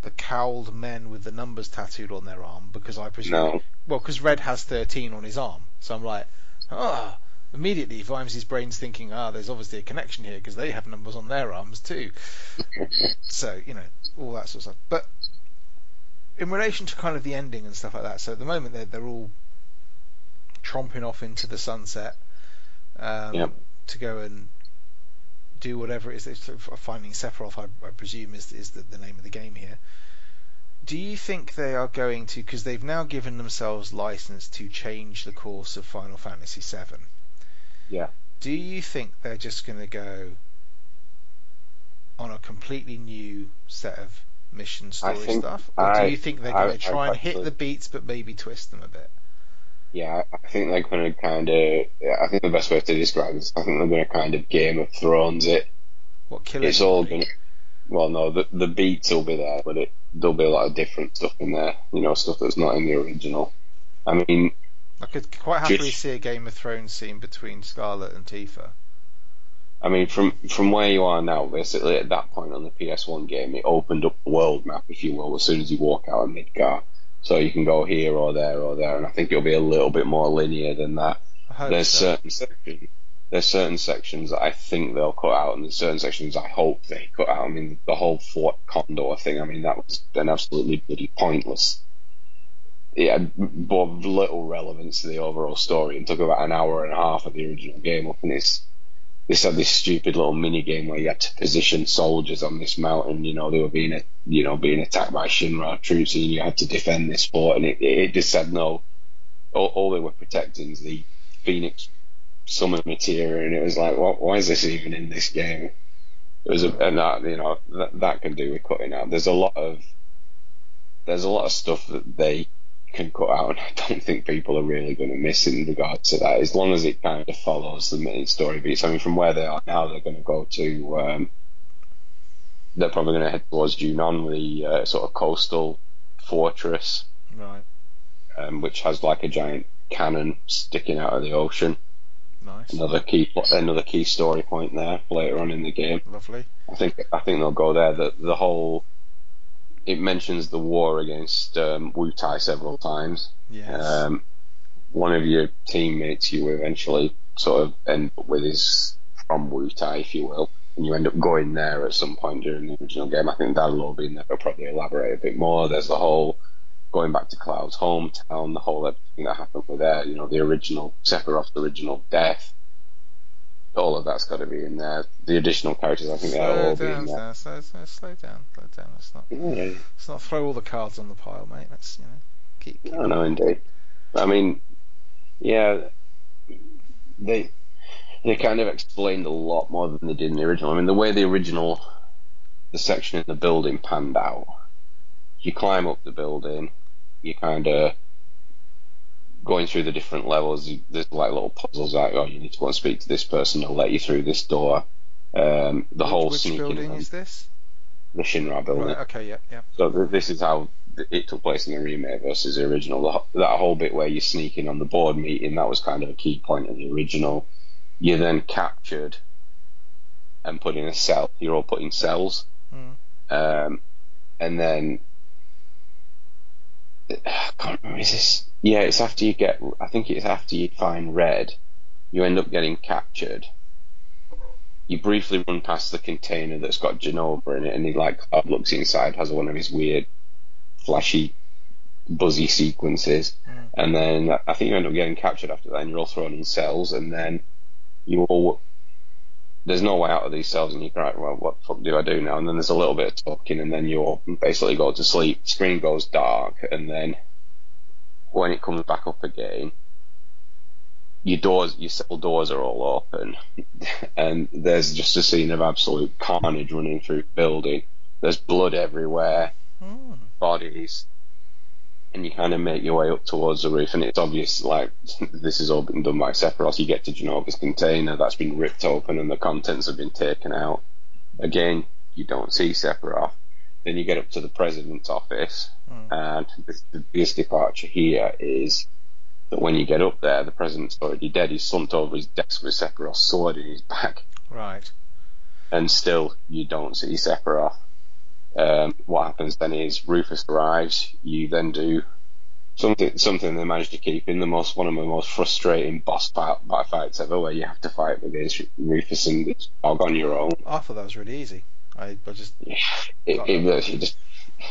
Speaker 2: the cowled men with the numbers tattooed on their arm because I presume,
Speaker 3: no.
Speaker 2: well, because Red has 13 on his arm, so I'm like, ah. Oh, immediately Vimes's brain's thinking, ah, there's obviously a connection here because they have numbers on their arms too. [LAUGHS] so you know all that sort of stuff. But in relation to kind of the ending and stuff like that, so at the moment they're they're all tromping off into the sunset um,
Speaker 3: yep.
Speaker 2: to go and do whatever it is. Finding Sephiroth, I, I presume, is is the, the name of the game here do you think they are going to because they've now given themselves license to change the course of Final Fantasy VII?
Speaker 3: Yeah.
Speaker 2: Do you think they're just going to go on a completely new set of mission story
Speaker 3: think,
Speaker 2: stuff, or
Speaker 3: I,
Speaker 2: do you think they're going to try I, and hit the beats but maybe twist them a bit?
Speaker 3: Yeah, I think they're going to kind of. I think the best way to describe this, I think they're going to kind of Game of Thrones it.
Speaker 2: What killer?
Speaker 3: It's all going. to... Well, no, the the beats will be there, but it there'll be a lot of different stuff in there. You know, stuff that's not in the original. I mean,
Speaker 2: I could quite happily just, see a Game of Thrones scene between Scarlet and Tifa.
Speaker 3: I mean, from from where you are now, basically at that point on the PS1 game, it opened up the world map, if you will, as soon as you walk out of Midgar. So you can go here or there or there, and I think it'll be a little bit more linear than that. There's so. certain sections, there's certain sections that I think they'll cut out, and there's certain sections I hope they cut out. I mean, the whole Fort Condor thing. I mean, that was an absolutely bloody pointless had but little relevance to the overall story and took about an hour and a half of the original game up and it's this had this stupid little mini game where you had to position soldiers on this mountain. You know, they were being, you know, being attacked by Shinra troops, and you had to defend this fort. And it, it just said no. All, all they were protecting is the Phoenix summon materia, and it was like, what, why is this even in this game? It was, a, and that you know that, that can do with cutting out. There's a lot of there's a lot of stuff that they can cut out, and I don't think people are really going to miss in regards to that. As long as it kind of follows the main story beats. I mean, from where they are now, they're going to go to. Um, they're probably going to head towards Junon, the uh, sort of coastal fortress,
Speaker 2: right?
Speaker 3: Um, which has like a giant cannon sticking out of the ocean.
Speaker 2: Nice.
Speaker 3: Another key, another key story point there later on in the game.
Speaker 2: Lovely.
Speaker 3: I think I think they'll go there. The the whole it mentions the war against um, Wutai several times.
Speaker 2: Yes.
Speaker 3: Um, one of your teammates you eventually sort of end up with is from Wutai, if you will, and you end up going there at some point during the original game. I think that'll all be in there. They'll probably elaborate a bit more. There's the whole going back to Cloud's hometown, the whole everything that happened with there. You know, the original Sephiroth's original death all of that's got to be in there. The additional characters, I think,
Speaker 2: slow
Speaker 3: they'll all
Speaker 2: down,
Speaker 3: be in there.
Speaker 2: Slow, slow, slow down, slow down. Let's not,
Speaker 3: yeah.
Speaker 2: let's not throw all the cards on the pile, mate. Let's you know keep. keep
Speaker 3: no, no, indeed. I mean, yeah, they they kind of explained a lot more than they did in the original. I mean, the way the original the section in the building panned out, you climb up the building, you kind of going through the different levels, there's like little puzzles like, oh, you need to go and speak to this person, they'll let you through this door. Um, the
Speaker 2: which,
Speaker 3: whole
Speaker 2: which
Speaker 3: sneaking.
Speaker 2: building is this?
Speaker 3: The Shinra building.
Speaker 2: Right, okay, yeah, yeah.
Speaker 3: So th- this is how it took place in the remake versus the original. The, that whole bit where you're sneaking on the board meeting, that was kind of a key point of the original. You're then captured and put in a cell. You're all put in cells.
Speaker 2: Mm.
Speaker 3: Um, and then I [SIGHS] can't remember. Is this? Yeah, it's after you get. I think it's after you find Red. You end up getting captured. You briefly run past the container that's got Jenova in it, and he like looks inside, has one of his weird, flashy, buzzy sequences,
Speaker 2: mm.
Speaker 3: and then I think you end up getting captured after that, and you're all thrown in cells, and then you all there's no way out of these cells, and you're like, well, what the fuck do I do now? And then there's a little bit of talking, and then you'll basically go to sleep. Screen goes dark, and then when it comes back up again, your doors, your cell doors are all open, [LAUGHS] and there's just a scene of absolute carnage running through the building. There's blood everywhere,
Speaker 2: Hmm.
Speaker 3: bodies, and you kind of make your way up towards the roof, and it's obvious like [LAUGHS] this has all been done by Sephiroth. You get to Jenova's container that's been ripped open, and the contents have been taken out. Again, you don't see Sephiroth. Then you get up to the president's office,
Speaker 2: Hmm.
Speaker 3: and the, the biggest departure here is that when you get up there, the president's already dead. He's slumped over his desk with Sephiroth's sword in his back,
Speaker 2: Right.
Speaker 3: and still you don't see Sephiroth. Um, what happens then is Rufus arrives. You then do something something they managed to keep in the most one of the most frustrating boss fight, fights ever, where you have to fight against Rufus and this dog on your own.
Speaker 2: I thought that was really easy. I, I just
Speaker 3: It, it, it just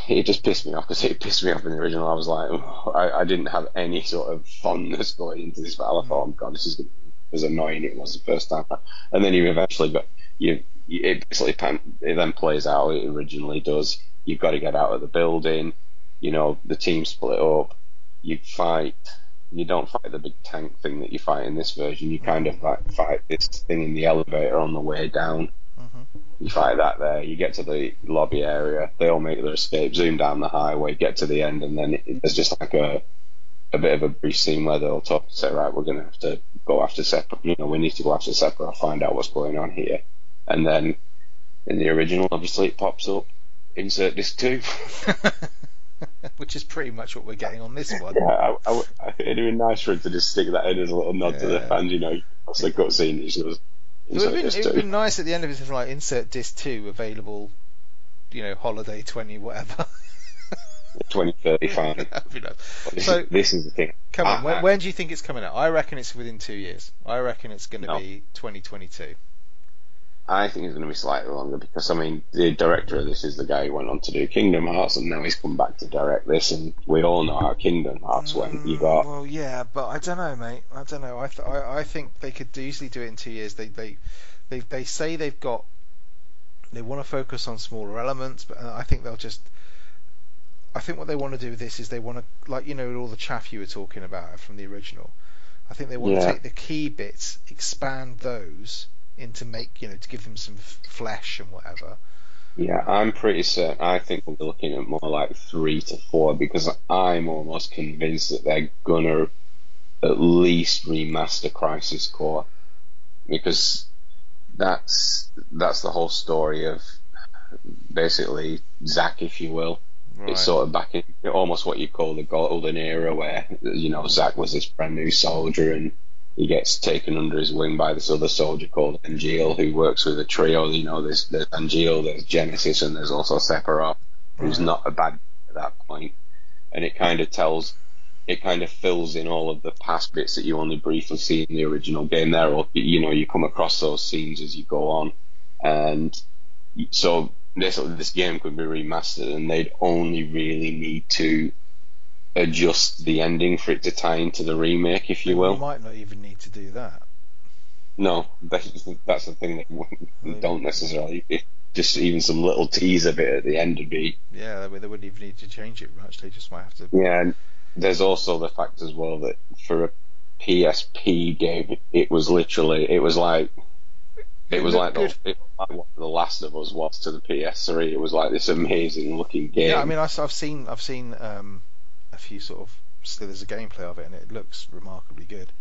Speaker 3: it just pissed me off because it pissed me off in the original. I was like, oh, I, I didn't have any sort of fondness going into this battle. I thought, oh god, this is as annoying it was the first time. And then you eventually got you. It basically it then plays out. It originally does. You've got to get out of the building. You know, the team split up. You fight. You don't fight the big tank thing that you fight in this version. You kind of fight, fight this thing in the elevator on the way down.
Speaker 2: Mhm.
Speaker 3: You fight that there. You get to the lobby area. They all make their escape. Zoom down the highway. Get to the end, and then it, there's just like a a bit of a brief scene where they'll talk and say, right, we're going to have to go after Sephiroth. You know, we need to go after Sephiroth, find out what's going on here. And then in the original, obviously, it pops up. Insert disc two. [LAUGHS]
Speaker 2: Which is pretty much what we're getting on this one.
Speaker 3: yeah, I, I, I, it'd be nice for him to just stick that in as a little nod to the
Speaker 2: Yeah.
Speaker 3: fans. You know, it's a cutscene. It just goes.
Speaker 2: It would have been,
Speaker 3: disc
Speaker 2: it would
Speaker 3: two.
Speaker 2: have been nice at the end of it like insert disc two available, you know, holiday twenty whatever. [LAUGHS]
Speaker 3: 2035. [LAUGHS]
Speaker 2: That'd be nice.
Speaker 3: But this,
Speaker 2: So-
Speaker 3: this is the thing.
Speaker 2: Come on,
Speaker 3: Ah,
Speaker 2: when, when do you think it's coming out? I reckon it's within two years. I reckon it's going to
Speaker 3: No.
Speaker 2: be 2022.
Speaker 3: I think it's going to be slightly longer because I mean the director of this is the guy who went on to do Kingdom Hearts and now he's come back to direct this and we all know how Kingdom Hearts went. You got
Speaker 2: Mm, Well, yeah, but I don't know, mate. I don't know. I, th- I I think they could easily do it in two years. They they they they say they've got they want to focus on smaller elements, but uh, I think they'll just. I think what they want to do with this is they want to, like you know, all the chaff you were talking about from the original. I think they want to take the key bits, expand those into make you know to give them some f- flesh and whatever.
Speaker 3: yeah, I'm pretty certain. I think we're looking at more like three to four because I'm almost convinced that they're gonna at least remaster Crisis Core because that's that's the whole story of basically Zack, if you will. It's sort of back in almost what you call the golden era, where you know Zack was this brand new soldier and he gets taken under his wing by this other soldier called Angeal, who works with a trio. You know, there's there's Angeal, there's Genesis, and there's also Sephiroth, who's not a bad at that point. And it kind of tells, it kind of fills in all of the past bits that you only briefly see in the original game. There, or you know, you come across those scenes as you go on, and so this this game could be remastered, and they'd only really need to adjust the ending for it to tie into the remake, if you will.
Speaker 2: You might not even need to do that.
Speaker 3: No, that's, that's the thing that we don't necessarily. Just even some little teaser bit at the end would be.
Speaker 2: Yeah, they, wouldn't even need to change it much. They just might have to.
Speaker 3: Yeah, and there's also the fact as well that for a PSP game, it was literally it was like it
Speaker 2: It
Speaker 3: was like the, it was like what The Last of Us was to the PS3. It was like this amazing looking game.
Speaker 2: Yeah, I mean, I, have seen I've seen um, a few sort of slithers of gameplay of it, and it looks remarkably good.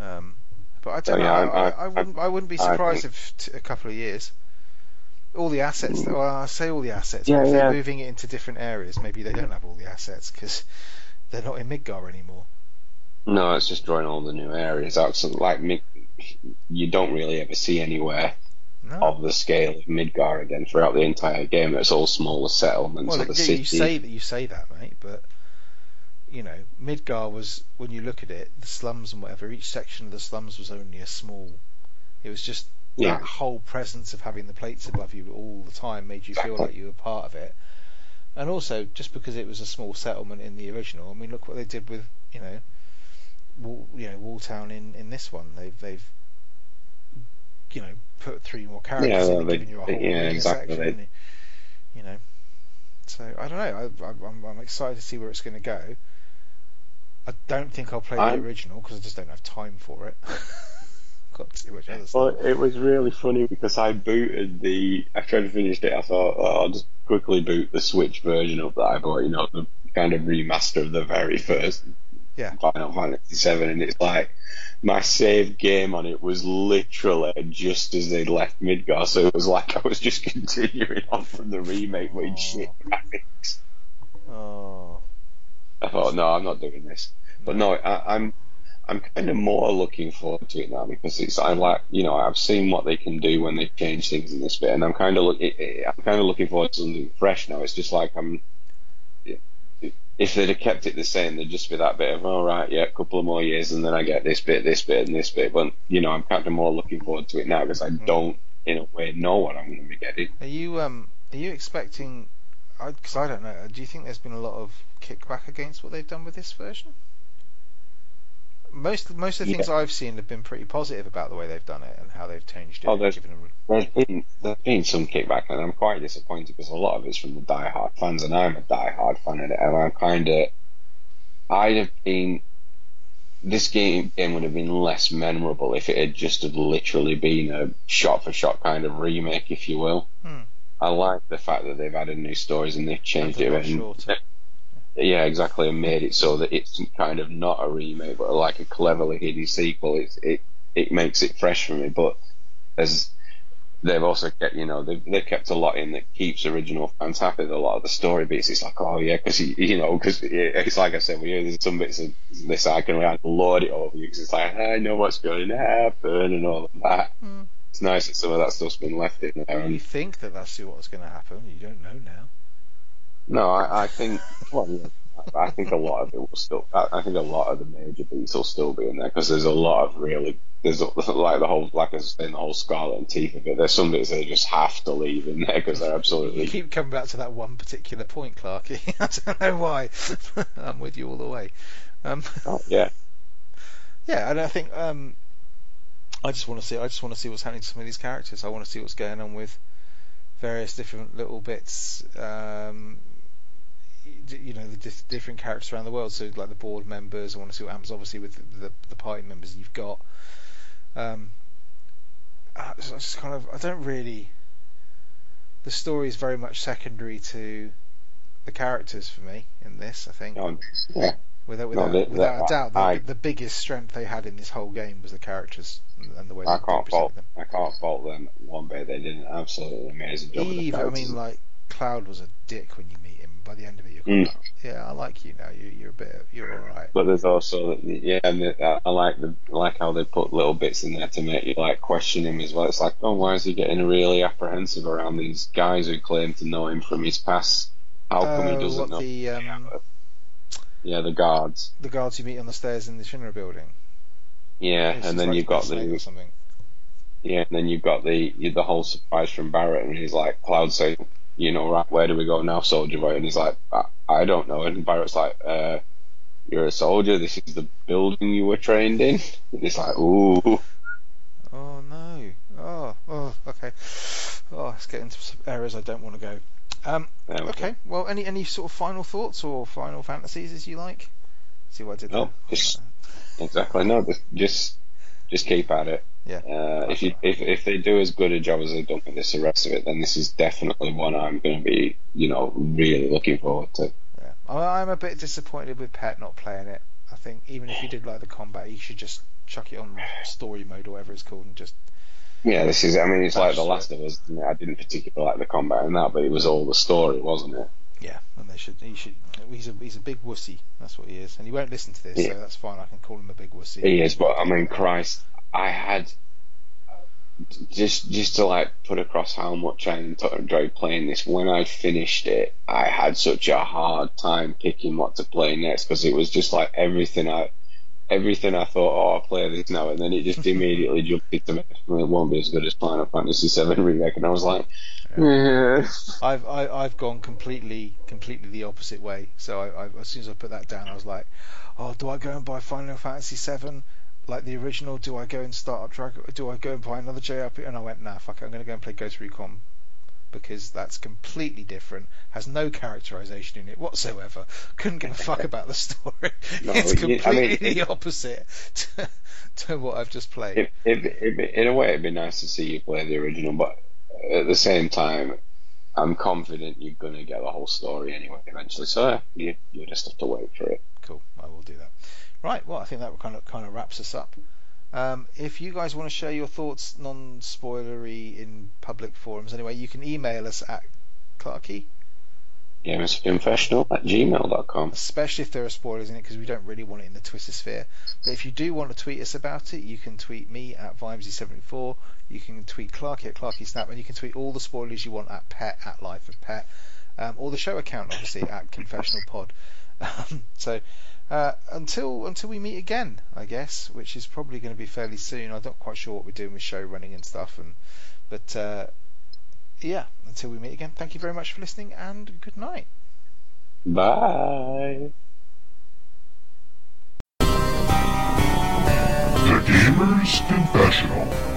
Speaker 2: Um, but I don't
Speaker 3: Oh,
Speaker 2: know.
Speaker 3: yeah,
Speaker 2: I,
Speaker 3: I-
Speaker 2: I, wouldn't. I wouldn't be surprised if t- a couple of years. All the assets. Well, I say all the assets.
Speaker 3: Yeah,
Speaker 2: but if they're moving it into different areas, maybe they don't have all the assets because [LAUGHS] they're not in Midgar anymore.
Speaker 3: No, it's just drawing all the new areas out. So, like, Mid- you don't really ever see anywhere
Speaker 2: No.
Speaker 3: of the scale of Midgar again throughout the entire game. It's all smaller settlements
Speaker 2: Well,
Speaker 3: of the
Speaker 2: yeah,
Speaker 3: city.
Speaker 2: you say that you say that, mate, but you know, Midgar was when you look at it, the slums and whatever. Each section of the slums was only a small. It was just
Speaker 3: Yeah.
Speaker 2: that whole presence of having the plates above you all the time made you feel like you were part of it. And also, just because it was a small settlement in the original, I mean, look what they did with you know, Wall, you know, Walltown in, in this one. They've they've you know put three more characters
Speaker 3: Yeah,
Speaker 2: in
Speaker 3: well,
Speaker 2: and
Speaker 3: they-
Speaker 2: given you a whole
Speaker 3: yeah, exactly.
Speaker 2: section. You know, so I don't know. I, I, I'm, I'm excited to see where it's going to go. I don't think I'll play the
Speaker 3: I'm-
Speaker 2: original because I just don't have time for it. [LAUGHS] Got too much other
Speaker 3: Well, it was really funny because I booted the. After I finished it, I thought oh, I'll just quickly boot the Switch version of that I bought. You know, the kind of remaster of the very first
Speaker 2: Yeah.
Speaker 3: Final Fantasy Seven, and it's like my save game on it was literally just as they left Midgar, so it was like I was just [LAUGHS] continuing on from the remake with shit graphics.
Speaker 2: Oh,
Speaker 3: I thought, no, I'm not doing this. But no, I, I'm I'm kind of more looking forward to it now because it's I'm like you know I've seen what they can do when they change things in this bit, and I'm kind of look I'm kind of looking forward to something fresh now. It's just like I'm if they'd have kept it the same, there'd just be that bit of all right, yeah, a couple of more years, and then I get this bit, this bit, and this bit. But you know, I'm kind of more looking forward to it now because I don't, in a way, know what I'm going to be getting.
Speaker 2: are you um are you expecting? Because I, don't know. Do you think there's been a lot of kickback against what they've done with this version? Most most of the things I've seen have been pretty positive about the way they've done it and how they've changed it.
Speaker 3: Oh, there's-
Speaker 2: given them-
Speaker 3: There's been there's been some kickback, and I'm quite disappointed because a lot of it's from the die-hard fans, and I'm a die-hard fan of it, and I'm kind of I'd have been this game game would have been less memorable if it had just had literally been a shot-for-shot kind of remake, if you will.
Speaker 2: Hmm.
Speaker 3: I like the fact that they've added new stories and they've changed it.
Speaker 2: a lot
Speaker 3: and- yeah, exactly, and made it so that it's kind of not a remake, but like a cleverly hidden sequel. It it it makes it fresh for me. But as they've also kept, you know, they've, they've kept a lot in that keeps original fans happy. A lot of the story beats, it's like, oh yeah, because you know, because it's like I said, we hear there's some bits of this I can like lord it over you because it's like I know what's going to happen and all of that.
Speaker 2: Hmm.
Speaker 3: It's nice that some of that stuff's been left in there.
Speaker 2: You think that that's what's going to happen. You don't know now.
Speaker 3: No, I, I think. Well, yeah, I think a lot of it will still. I, think a lot of the major beats will still be in there because there's a lot of really. There's like the whole, like I was saying, the whole Scarlet and Teeth of it. There's some bits they just have to leave in there because they're absolutely.
Speaker 2: You keep coming back to that one particular point, Clarky. [LAUGHS] I don't know why. [LAUGHS] I'm with you all the way. Um,
Speaker 3: Oh, yeah, [LAUGHS]
Speaker 2: yeah, and I think um, I just want to see. I just want to see what's happening to some of these characters. I want to see what's going on with various different little bits. Um, you know, the dif- different characters around the world. So like the board members. I want to see what happens. Obviously with the, the, the party members you've got. Um, I just kind of. I don't really. The story is very much secondary to the characters for me in this. I think.
Speaker 3: yeah.
Speaker 2: Without,
Speaker 3: No,
Speaker 2: without,
Speaker 3: they-
Speaker 2: without a doubt, the,
Speaker 3: I-
Speaker 2: the biggest strength they had in this whole game was the characters and, the way.
Speaker 3: I can't fault.
Speaker 2: them.
Speaker 3: I can't fault them one bit. They did an absolutely amazing job. with the
Speaker 2: Eve, I mean, like Cloud was a dick when you meet him. By the end of it, you're
Speaker 3: Mm.
Speaker 2: yeah, I like you now. You, you're a bit, you're all right.
Speaker 3: But there's also yeah, and the, I I like the like how they put little bits in there to make you like question him as well. It's like, oh, why is he getting really apprehensive around these guys who claim to know him from his past? How come he
Speaker 2: Oh,
Speaker 3: doesn't know?
Speaker 2: the um,
Speaker 3: Yeah, the guards.
Speaker 2: the guards you meet on the stairs in the Shinra building?
Speaker 3: Yeah,
Speaker 2: It's
Speaker 3: and then
Speaker 2: like
Speaker 3: you've got the
Speaker 2: something.
Speaker 3: yeah, and then you've got the the whole surprise from Barrett, and he's like, Cloud saying, you know, right, where do we go now, Soldier Boy? And he's like, I, I don't know. And Barrett's like, uh, you're a soldier. This is the building you were trained in. [LAUGHS] And it's like, ooh.
Speaker 2: Oh no. Oh, oh, okay. Oh, let's get into some areas I don't want to go. Um,
Speaker 3: There we go.
Speaker 2: okay. Well, any any sort of final thoughts or final fantasies as you like? See what I did
Speaker 3: No,
Speaker 2: there?
Speaker 3: just- Exactly. No, just just keep at it.
Speaker 2: Yeah.
Speaker 3: Uh, if you if if they do as good a job as they've done with this, the rest of it, then this is definitely one I'm going to be, you know, really looking forward to.
Speaker 2: Yeah. I- I'm a bit disappointed with Pet not playing it. I think even if he did like the combat, he should just chuck it on story mode or whatever it's called and just
Speaker 3: Yeah, this is. I mean, it's like The Last of Us. I didn't particularly like the combat in that, but it was all the story, wasn't it?
Speaker 2: yeah. And they should he should he's a he's a big wussy. That's what he is. And he won't listen to this,
Speaker 3: Yeah.
Speaker 2: so that's fine. I can call him a big wussy.
Speaker 3: He is, but I mean, Christ, I had just just to like put across how much I enjoyed playing this. When I finished it, I had such a hard time picking what to play next because it was just like everything I. Everything I thought, oh, I'll play this now, and then it just immediately jumped into me. It won't be as good as Final Fantasy VII remake, and I was like, Yeah.
Speaker 2: I've I, I've gone completely completely the opposite way. So I, I, as soon as I put that down, I was like, oh, do I go and buy Final Fantasy VII like the original? Do I go and start up Dragon? Do I go and buy another JRPG? And I went, nah, fuck it, I'm going to go and play Ghost Recon because that's completely different, has no characterization in it whatsoever. Couldn't give a fuck about the story. [LAUGHS]
Speaker 3: No,
Speaker 2: it's
Speaker 3: you- I
Speaker 2: completely
Speaker 3: mean,
Speaker 2: the opposite to, to what I've just played.
Speaker 3: It, it, it, in a way, it'd be nice to see you play the original, but at the same time, I'm confident you're going to get the whole story anyway eventually. So you, you just have to wait for it.
Speaker 2: Cool. I will do that. Right. Well, I think that kind of kind of wraps us up. Um, if you guys want to share your thoughts, non-spoilery, in public forums, anyway, you can email us at Clarky,
Speaker 3: Gamersconfessional at gmail.com.
Speaker 2: especially if there are spoilers in it, because we don't really want it in the Twitter sphere. But if you do want to tweet us about it, you can tweet me at Vimesy74, you can tweet Clarky at ClarkySnap, and you can tweet all the spoilers you want at Pet at Life of Pet, um, or the show account, obviously, at Confessional Pod. [LAUGHS] Um, so uh, until until we meet again, I guess, which is probably going to be fairly soon. I'm not quite sure what we're doing with show running and stuff, and but uh, yeah, until we meet again. Thank you very much for listening, and good night.
Speaker 3: Bye.
Speaker 1: The Gamer's Confessional.